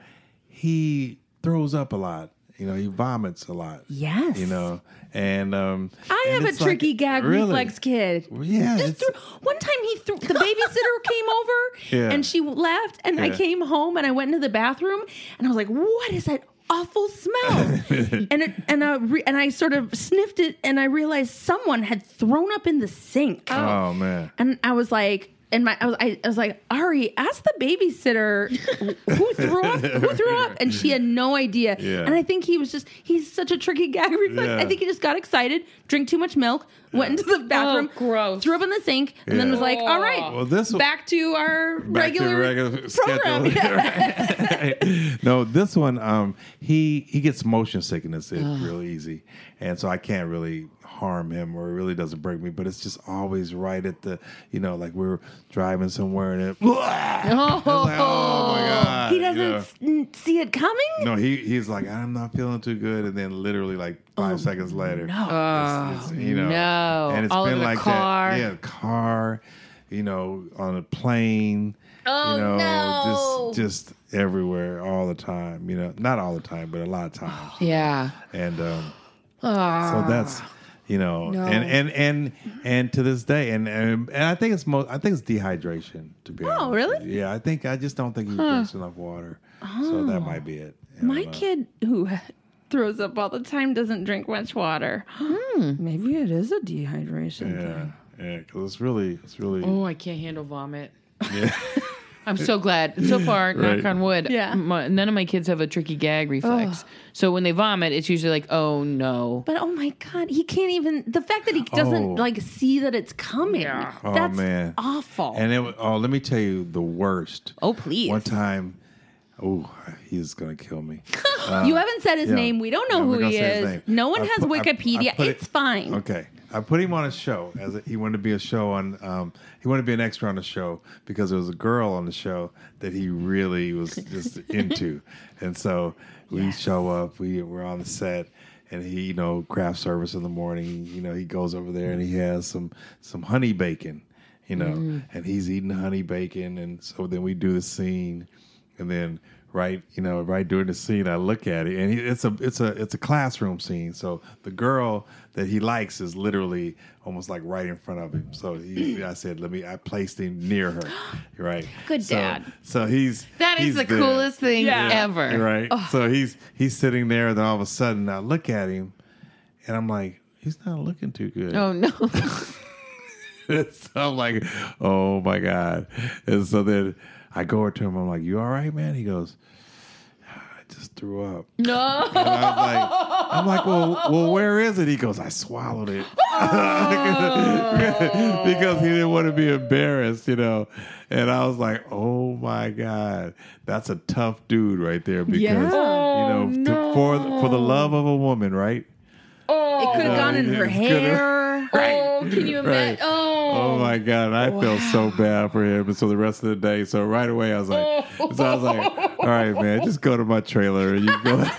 he throws up a lot. You know, he vomits a lot. Yes. You know, and um, I and have a it's like- tricky gag really? reflex kid. Well, yeah, Just threw, one time he threw the babysitter came over Yeah. and she left and I came home and I went into the bathroom and I was like, "What is that awful smell?" and it, and I re, and I sort of sniffed it and I realized someone had thrown up in the sink. Oh man. And I was like, and my I was, I, I was like, Ari, ask the babysitter who threw up, who threw up, and she had no idea. Yeah. And I think he was just he's such a tricky gag reflex. Yeah. I think he just got excited, drank too much milk, went into the bathroom, Oh, gross. threw up in the sink, and then was like, all right, Well, this was- back to our Back regular, the regular program. schedule. no, this one, um, he he gets motion sickness it real easy, and so I can't really harm him or it really doesn't break me. But it's just always right at the, you know, like we're driving somewhere and it. Was like, oh my god! he doesn't know. see it coming. No, he he's like, I'm not feeling too good, and then literally like five seconds later, no. it's, it's, you know, no. and it's All been like car. that. Yeah, car, you know, on a plane. Oh, you know, no. just just everywhere, all the time. You know, not all the time, but a lot of times. Yeah. And um, Ah. so that's you know, and and and and to this day, and and, and I think it's most, I think it's dehydration. To be honest, with really? Yeah, I think I just don't think he drinks enough water, oh. so that might be it. I My know. kid who throws up all the time doesn't drink much water. hmm, Maybe it is a dehydration Yeah, thing. yeah, because it's really, it's really. Oh, I can't handle vomit. Yeah. I'm so glad. So far, Right. knock on wood, Yeah. my, none of my kids have a tricky gag reflex. So when they vomit, it's usually like, oh no. But oh my god, he can't even. The fact that he doesn't Oh. like see that it's coming. Yeah. Oh, That's man. awful. And it, wa- oh, let me tell you the worst. oh please. One time, oh, he's gonna kill me. you haven't said his yeah. name. We don't know Yeah, who gonna he say his is. name. No one I has put- I- I Wikipedia. put it- it's fine. Okay, I put him on a show as a, he wanted to be a show on. Um, he wanted to be an extra on a show because there was a girl on the show that he really was just into, and so we show up. We we're on the set. And he, you know, craft service in the morning. You know, he goes over there and he has some some honey bacon, you know, Mm. and he's eating honey bacon. And so then we do the scene, and then right, you know, right during the scene, I look at it, and he, it's a it's a it's a classroom scene. So the girl that he likes is literally almost like right in front of him. So he, I said, let me. I placed him near her, right? Good So- dad. So he's That is he's the there, coolest thing Yeah. ever. right? So he's he's sitting there, and then all of a sudden I look at him, and I'm like, he's not looking too good. Oh no. so I'm like, oh my God. And so then I go over to him, I'm like, you all right, man? He goes, ah, I just threw up. no. And I was like, I'm like, well, well, where is it? He goes, I swallowed it. because he didn't want to be embarrassed, you know. And I was like, oh my God, that's a tough dude right there. Because, Yeah. you know, to- for, for the oh, love of a woman, right? It oh. could have gone in her it's gonna- hair. Oh, can you imagine? Right. Oh. Oh my god! I felt so bad for him, and so the rest of the day. So right away, I was like, oh. so I was like, all right, man, just go to my trailer and you go.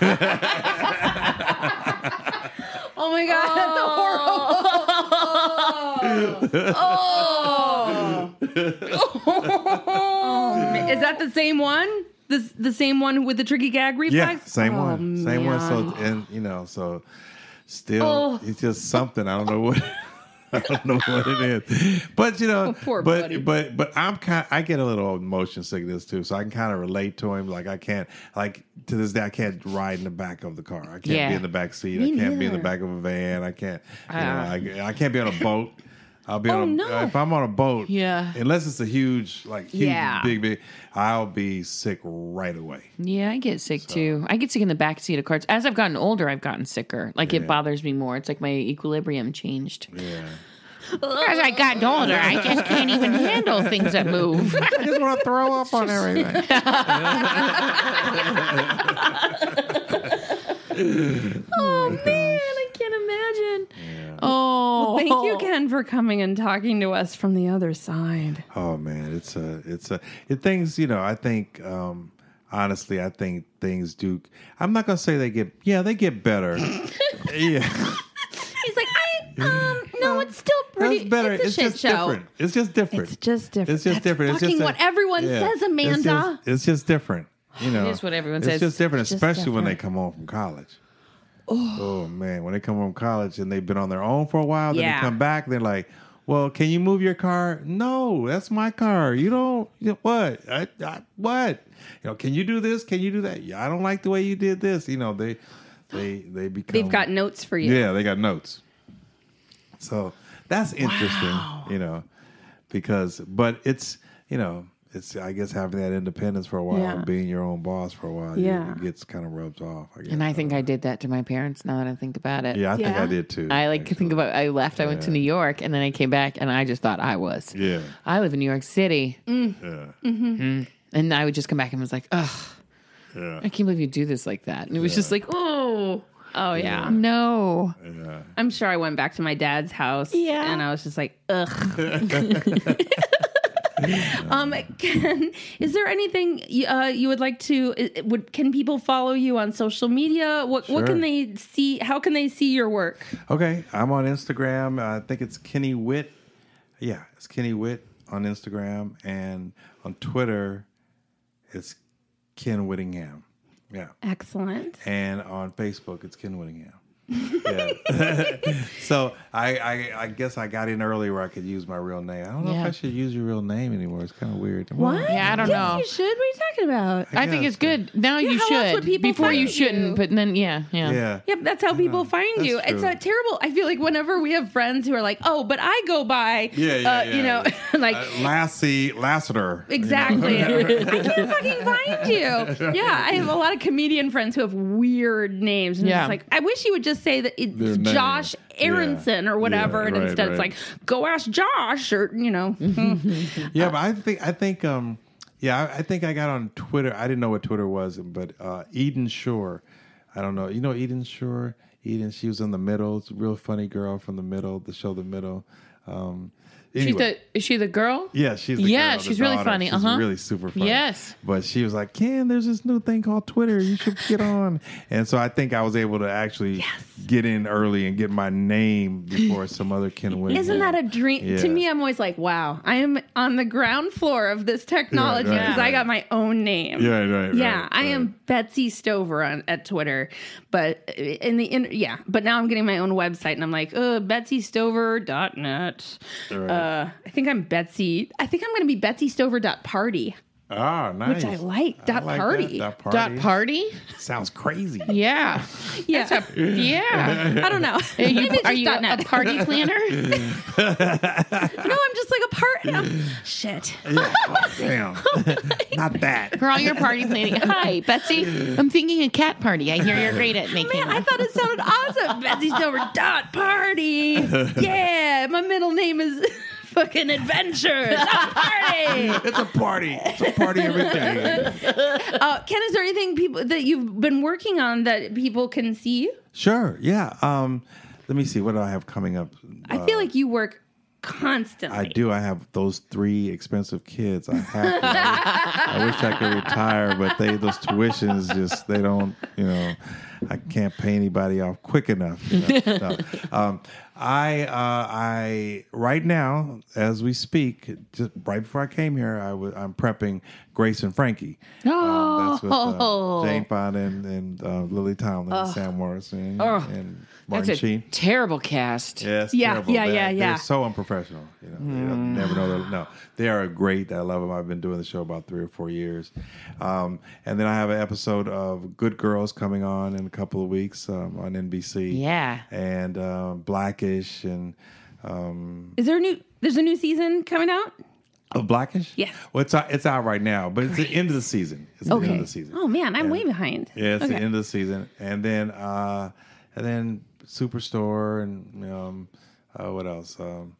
Oh my god, that's oh. horrible. oh. Is that the same one? The the same one with the tricky gag reflex. yeah, reflex? same Oh, one, same one. So and you know, so still, Oh. it's just something. I don't know what. I don't know what it is, but you know, poor but buddy. but but I'm kind. I get a little motion sickness too, so I can kind of relate to him. Like I can't, like to this day, I can't ride in the back of the car. I can't Yeah. be in the back seat. Me I can't be in the back of a van. I can't. You Ah. know, I, I can't be on a boat. I'll be Oh, on. A, uh, no. If I'm on a boat, Yeah. Unless it's a huge, like huge, Yeah. big, big, I'll be sick right away. Yeah, I get sick too. I get sick in the back seat of cars. As I've gotten older, I've gotten sicker. Like Yeah. it bothers me more. It's like my equilibrium changed. Yeah. As I got older, I just can't even handle things that move. I just want to throw up on everything. Oh man, I can't imagine. Oh, Thank you, Ken, for coming and talking to us from the other side. Oh man, it's a, it's a, it things. You know, I think um, honestly, I think things do. I'm not gonna say they get. Yeah, they get better. yeah. He's like, I um, no, it's still pretty. That's better. It's a It's, shit just show. different. It's just different. It's just different. It's just That's different. It's fucking just what everyone says, It's Amanda. just, it's just different. You know, is what everyone it's says. just different, It's just different, especially when they different. come home from college. Oh, oh. man, when they come from college and they've been on their own for a while, then Yeah. they come back, they're like, "Well, can you move your car?" No, that's my car. You don't. You what? I, I, what? You know? Can you do this? Can you do that? Yeah, I don't like the way you did this. You know, they they they become. They've got notes for you. Yeah, they got notes. So that's interesting, you know, because but it's you know it's I guess having that independence for a while, Yeah. and being your own boss for a while, you- Yeah. it gets kind of rubbed off. I guess. And I think I did that to my parents. Now that I think about it, yeah, I think I did too. I like to think about. I left. I went to New York, and then I came back, and I just thought I was. Yeah, I live in New York City, Mm. yeah, and I would just come back and was like, "Ugh, yeah, I can't believe you do this like that." And it was just like, "Oh, Oh yeah. no." yeah. I'm sure I went back to my dad's house. Yeah. And I was just like, ugh. um, can, is there anything uh, you would like to? Would can people follow you on social media? What what can they see? How can they see your work? Okay, I'm on Instagram. I think it's Kenny Witt. Yeah, it's Kenny Witt on Instagram, and on Twitter, it's Ken Whittingham. Yeah. Excellent. and on Facebook it's Ken Whittingham. Yeah. so I, I I guess I got in early where I could use my real name. I don't know Yeah. if I should use your real name anymore. It's kind of weird. What? Yeah, I don't yes, know. You should. What are you talking about? I think guess. it's good. Now you how else should. people Before you find shouldn't, you? but then yeah, yeah. Yeah. Yep, that's how people find that's you. It's true. a terrible. I feel like whenever we have friends who are like, "Oh, but I go by," Yeah, yeah, uh, yeah. you know, like Uh, Lassie Lassiter. Exactly. I can't fucking find you. Yeah, I have a lot of comedian friends who have weird names. And Yeah. it's like, I wish you would just say that it's Their name. Josh Yeah. Aronson or whatever, Yeah, and right, instead it's like, go ask Josh or you know. Yeah, but I think I think um yeah, I, I think I got on Twitter. I didn't know what Twitter was, but uh Eden Sher. I don't know. You know Eden Sher? Eden, she was in the middle. It's a real funny girl from the middle, the show The Middle. Um She's the is she the girl? Yeah, she's the Yeah, girl, the she's really daughter. funny, She's uh-huh. really super funny. Yes. but she was like, "Ken, there's this new thing called Twitter. You should get on." And so I think I was able to actually get in early and get my name before some other Ken Williams. Isn't that a dream? Yeah. To me, I'm always like, wow, I am on the ground floor of this technology right, because right. I got my own name. Yeah, right, Yeah, right, I am. Betsy Stover on at Twitter, but in the in, yeah, but now I'm getting my own website and I'm like, uh, BetsyStover.net. Right. Uh, I think I'm Betsy. I think I'm going to be Betsy Stover dot Ah, nice. which I like. Dot like party. that. Dot party. Dot party? Sounds crazy. Yeah. Yeah, Yeah. I don't know. Are you, Maybe are you a, a party planner? no, I'm just like a part. I'm- shit. Yeah. Oh, damn. Not that. For all your party planning. Hi, Betsy. I'm thinking a cat party. I hear you're great at making Man, I thought it sounded awesome. Betsy's over dot party. Yeah, my middle name is fucking adventure. It's a party. It's a party. It's a party every day. Uh, Ken, is there anything people that you've been working on that people can see? Sure. Yeah. Um, let me see. What do I have coming up? I feel like you work constantly. I do. I have those three expensive kids. I have. To. I wish I could retire, but they those tuitions just they don't. You know, I can't pay anybody off quick enough. you know. No. Um, I uh, I right now as we speak, just right before I came here, I was I'm prepping Grace and Frankie. Um, that's with Oh. uh, Jane Fonda and, and uh, Lily Tomlin, and Sam Morrison, Oh. and That's Martin a Sheen. terrible cast. Yes, yeah, it's Yeah, terrible. yeah, They- yeah, They're so unprofessional. You know, you Mm. never know. That, no, they are great. I love them. I've been doing the show about three or four years, um, and then I have an episode of Good Girls coming on in a couple of weeks um, on NBC. Yeah. and uh, Blackish and um, is there a new? There's a new season coming out. Of Blackish. Yes. well, it's out, it's out right now, but it's the end of the season. It's the end of the season. Oh man, I'm way behind. Yeah, it's Okay. the end of the season, and then uh, and then Superstore and um, uh, what else? Um,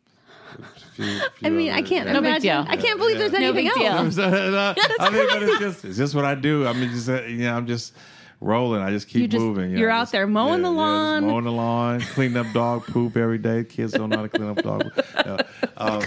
few- few I mean, I can't. No big imagine. deal. I can't believe there's No anything big deal. else. No, I mean, but it's just it's just what I do. I mean, just uh, you know, I'm just rolling. I just keep You just- moving. you you're know, out just- there mowing the just lawn. mowing the lawn, cleaning up dog poop every day. Kids don't know how to clean up dog. poop. No, um,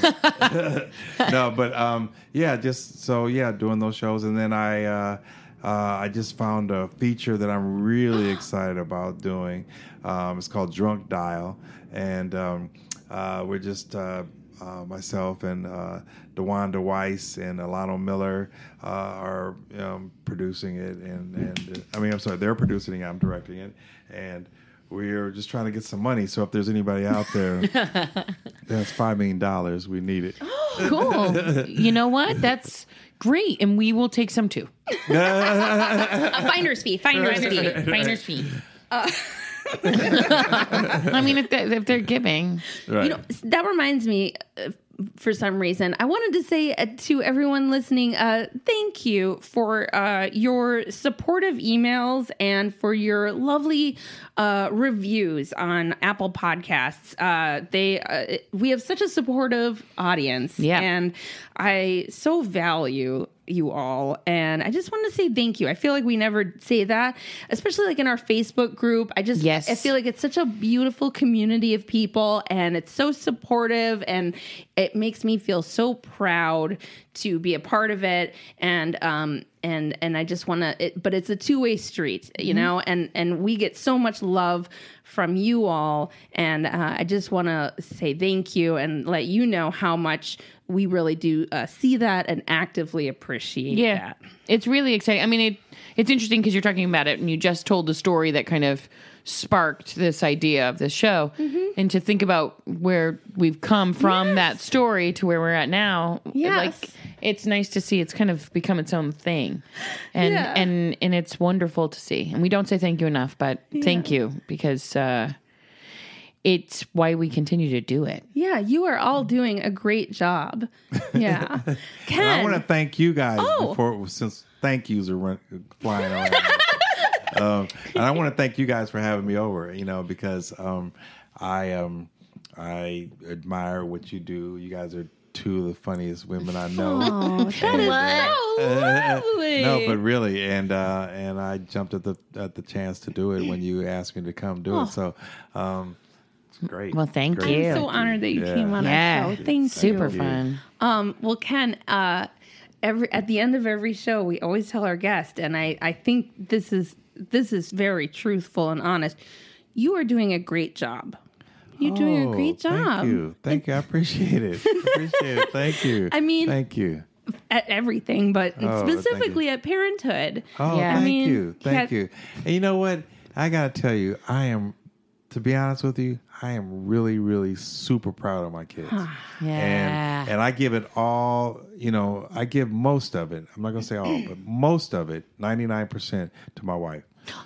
no but um, yeah, just so yeah, doing those shows, and then I. Uh, uh, I just found a feature that I'm really excited about doing. Um, it's called Drunk Dial, and um, uh, we're just uh, uh, myself and uh, DeWanda Wise and Alano Miller uh, are um, producing it, and and uh, I mean I'm sorry, they're producing it. I'm directing it, and we're just trying to get some money. So if there's anybody out there that's five million dollars, we need it. Cool. you know what? That's great, and we will take some too. A finder's fee. Finder's fee. Finder's fee. I mean, if they're, if they're giving, Right. You know, that reminds me. Uh, for some reason, I wanted to say uh, to everyone listening, uh, thank you for uh, your supportive emails and for your lovely uh, reviews on Apple Podcasts. Uh, they, uh, we have such a supportive audience, Yeah. and I so value you all and i just want to say thank you. I feel like we never say that especially like in our facebook group. I just Yes. i feel like it's such a beautiful community of people and it's so supportive and it makes me feel so proud to be a part of it and um and and i just want to it, but it's a two-way street you know and and we get so much love from you all and uh, i just want to say thank you and let you know how much we really do uh, see that and actively appreciate yeah, that it's really exciting. I mean, it it's interesting because you're talking about it, and you just told the story that kind of sparked this idea of this show, Mm-hmm. and to think about where we've come from that story to where we're at now. Yes. like it's nice to see it's kind of become its own thing, and Yeah. and and it's wonderful to see. And we don't say thank you enough, but thank you because. uh it's why we continue to do it. yeah you are all doing a great job yeah Ken, I want to thank you guys Oh. before since thank yous are run, flying around. um, and I want to thank you guys for having me over. You know because um, I um, I admire what you do. You guys are two of the funniest women I know. Oh, that is so lovely. no, but really, and uh, and I jumped at the at the chance to do it when you asked me to come do Oh. it. So um, it's great. Well, thank Great. you. I'm so honored that you Yeah. came on Yeah, our show. Thank super you. fun. Um, well, Ken, uh, every at the end of every show, we always tell our guest, and I, I think this is this is very truthful and honest. You are doing a great job. You're doing a Oh, great job Thank you. Thank you. I appreciate it. appreciate it. Thank you. I mean- thank you. at everything, but Oh, specifically at parenthood. Oh, Yeah. I thank mean, you. Thank yeah. you. And you know what? I got to tell you, I am, to be honest with you, I am really, really super proud of my kids. Yeah. And, and I give it all, you know, I give most of it. I'm not going to say all, but most of it, 99% to my wife.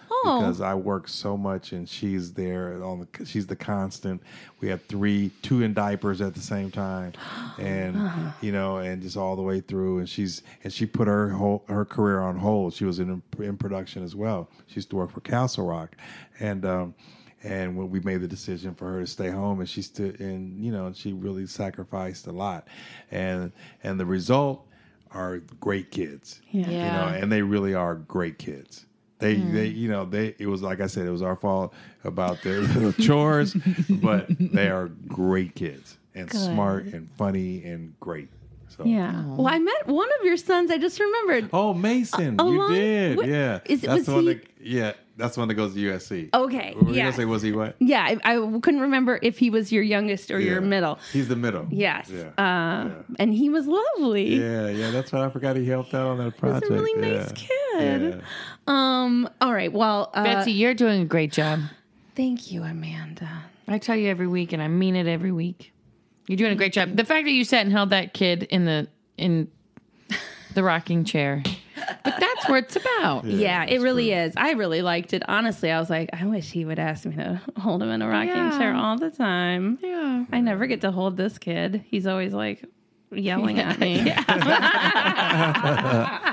Oh. Because I work so much and she's there on the she's the constant. We have three two in diapers at the same time. And you know, and just all the way through and she's and she put her whole her career on hold. She was in in production as well. She used to work for Castle Rock. And um and when we made the decision for her to stay home and she stood and you know, she really sacrificed a lot. And and the result are great kids. Yeah. You know, and they really are great kids. They, Hmm. they, you know, they. It was like I said, it was our fault about their little chores, but they are great kids and smart and funny and great. So, Yeah. Well, I met one of your sons. I just remembered. Oh, Mason, you did, with- yeah. is- that's was the one he- that, yeah, that's the one that goes to USC. Okay, Were you yes. gonna say was he what? Yeah, I, I couldn't remember if he was your youngest or your middle. He's the middle. Yes. Yeah. Uh, And he was lovely. yeah, yeah. That's what I forgot. He helped out on that He's project. a really nice kid. Yeah. Um. All right. Well, uh, Betsy, you're doing a great job. thank you, Amanda. I tell you every week, and I mean it every week. You're doing a great job. The fact that you sat and held that kid in the in the rocking chair, but that's what it's about. Yeah, it really is. I really liked it. Honestly, I was like, I wish he would ask me to hold him in a rocking Yeah. chair all the time. Yeah. I never get to hold this kid. He's always like yelling at me.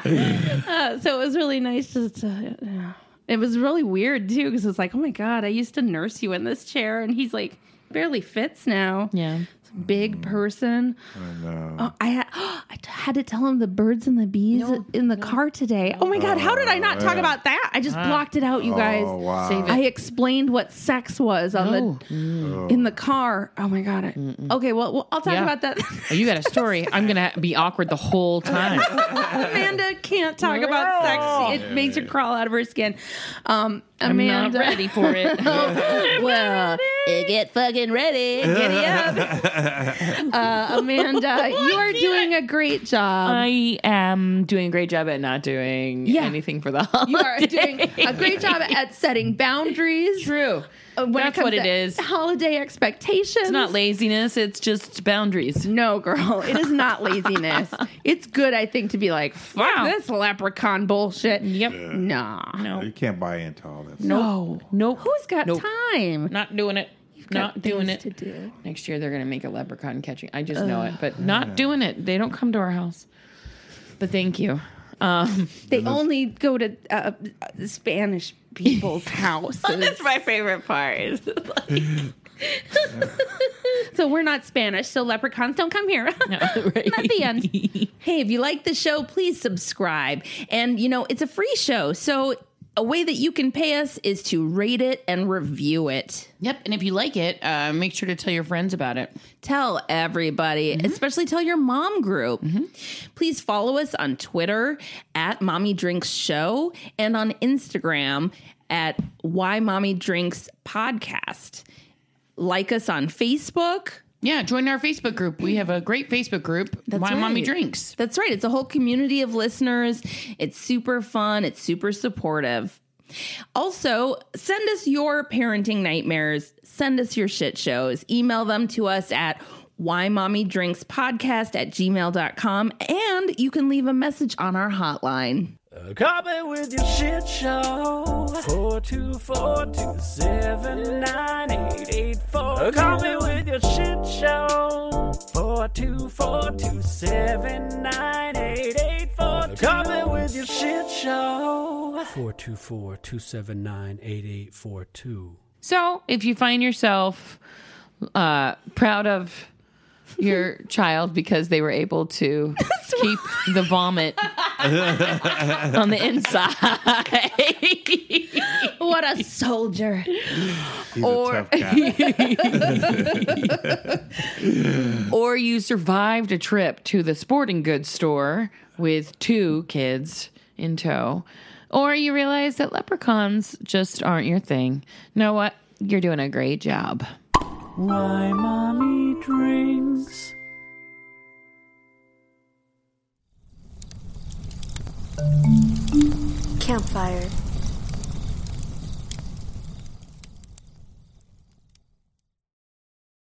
Uh, so it was really nice just to. yeah. It was really weird too because it's like, oh my god, I used to nurse you in this chair, and he's like barely fits now. Yeah. Big person. I know. Oh, I had I t- had to tell him the birds and the bees in the car today. Oh my god, how did I not talk about that? I just blocked it out, you guys. Oh wow. Save it. I explained what sex was on Oh. the in the car. Oh my god. I, okay, well, well, I'll talk Yeah. about that. Oh, you got a story. I'm gonna be awkward the whole time. Amanda can't talk about sex. It makes her crawl out of her skin. Um, I'm not Amanda. ready for it. well, get fucking ready. Giddy up. Uh, Amanda, you are doing a great job. I am doing a great job at not doing Yeah. anything for the holidays. you are doing a great job at setting boundaries. True. Uh, when That's comes what it to is. Holiday expectations. It's not laziness. It's just boundaries. No, girl, it is not laziness. it's good, I think, to be like, fuck Wow. this leprechaun bullshit. Yep. Nah. No. You can't buy into all this. No. Nope. Who's got Nope. time? Not doing it. Not Got doing it. To do. Next year they're gonna make a leprechaun catching. I just know it, but not doing it. They don't come to our house. But thank you. Um, They only go to uh, uh, Spanish people's houses. that's my favorite part. Is so we're not Spanish, so leprechauns don't come here. right. At the end. hey, if you like the show, please subscribe. And, you know, it's a free show. So a way that you can pay us is to rate it and review it. Yep. And if you like it, uh, make sure to tell your friends about it. Tell everybody, especially tell your mom group. Please follow us on Twitter at Mommy Drinks Show and on Instagram at Why Mommy Drinks Podcast. Like us on Facebook. Yeah, join our Facebook group. We have a great Facebook group. That's Why Mommy. Drinks. That's right. It's a whole community of listeners. It's super fun. It's super supportive. Also, send us your parenting nightmares. Send us your shit shows. Email them to us at why mommy drinks podcast at gmail.com and you can leave a message on our hotline. Me with your shit show. 424-279-8884. Call me with your shit show. 424-279-8884. Call me with your shit show. 424-279-8842. So if you find yourself uh, proud of your child because they were able to keep the vomit on the inside. What a soldier. He's Or- a tough guy. or you survived a trip to the sporting goods store with two kids in tow. Or you realize that leprechauns just aren't your thing. Know what? You're doing a great job. Why mommy drinks. Campfire.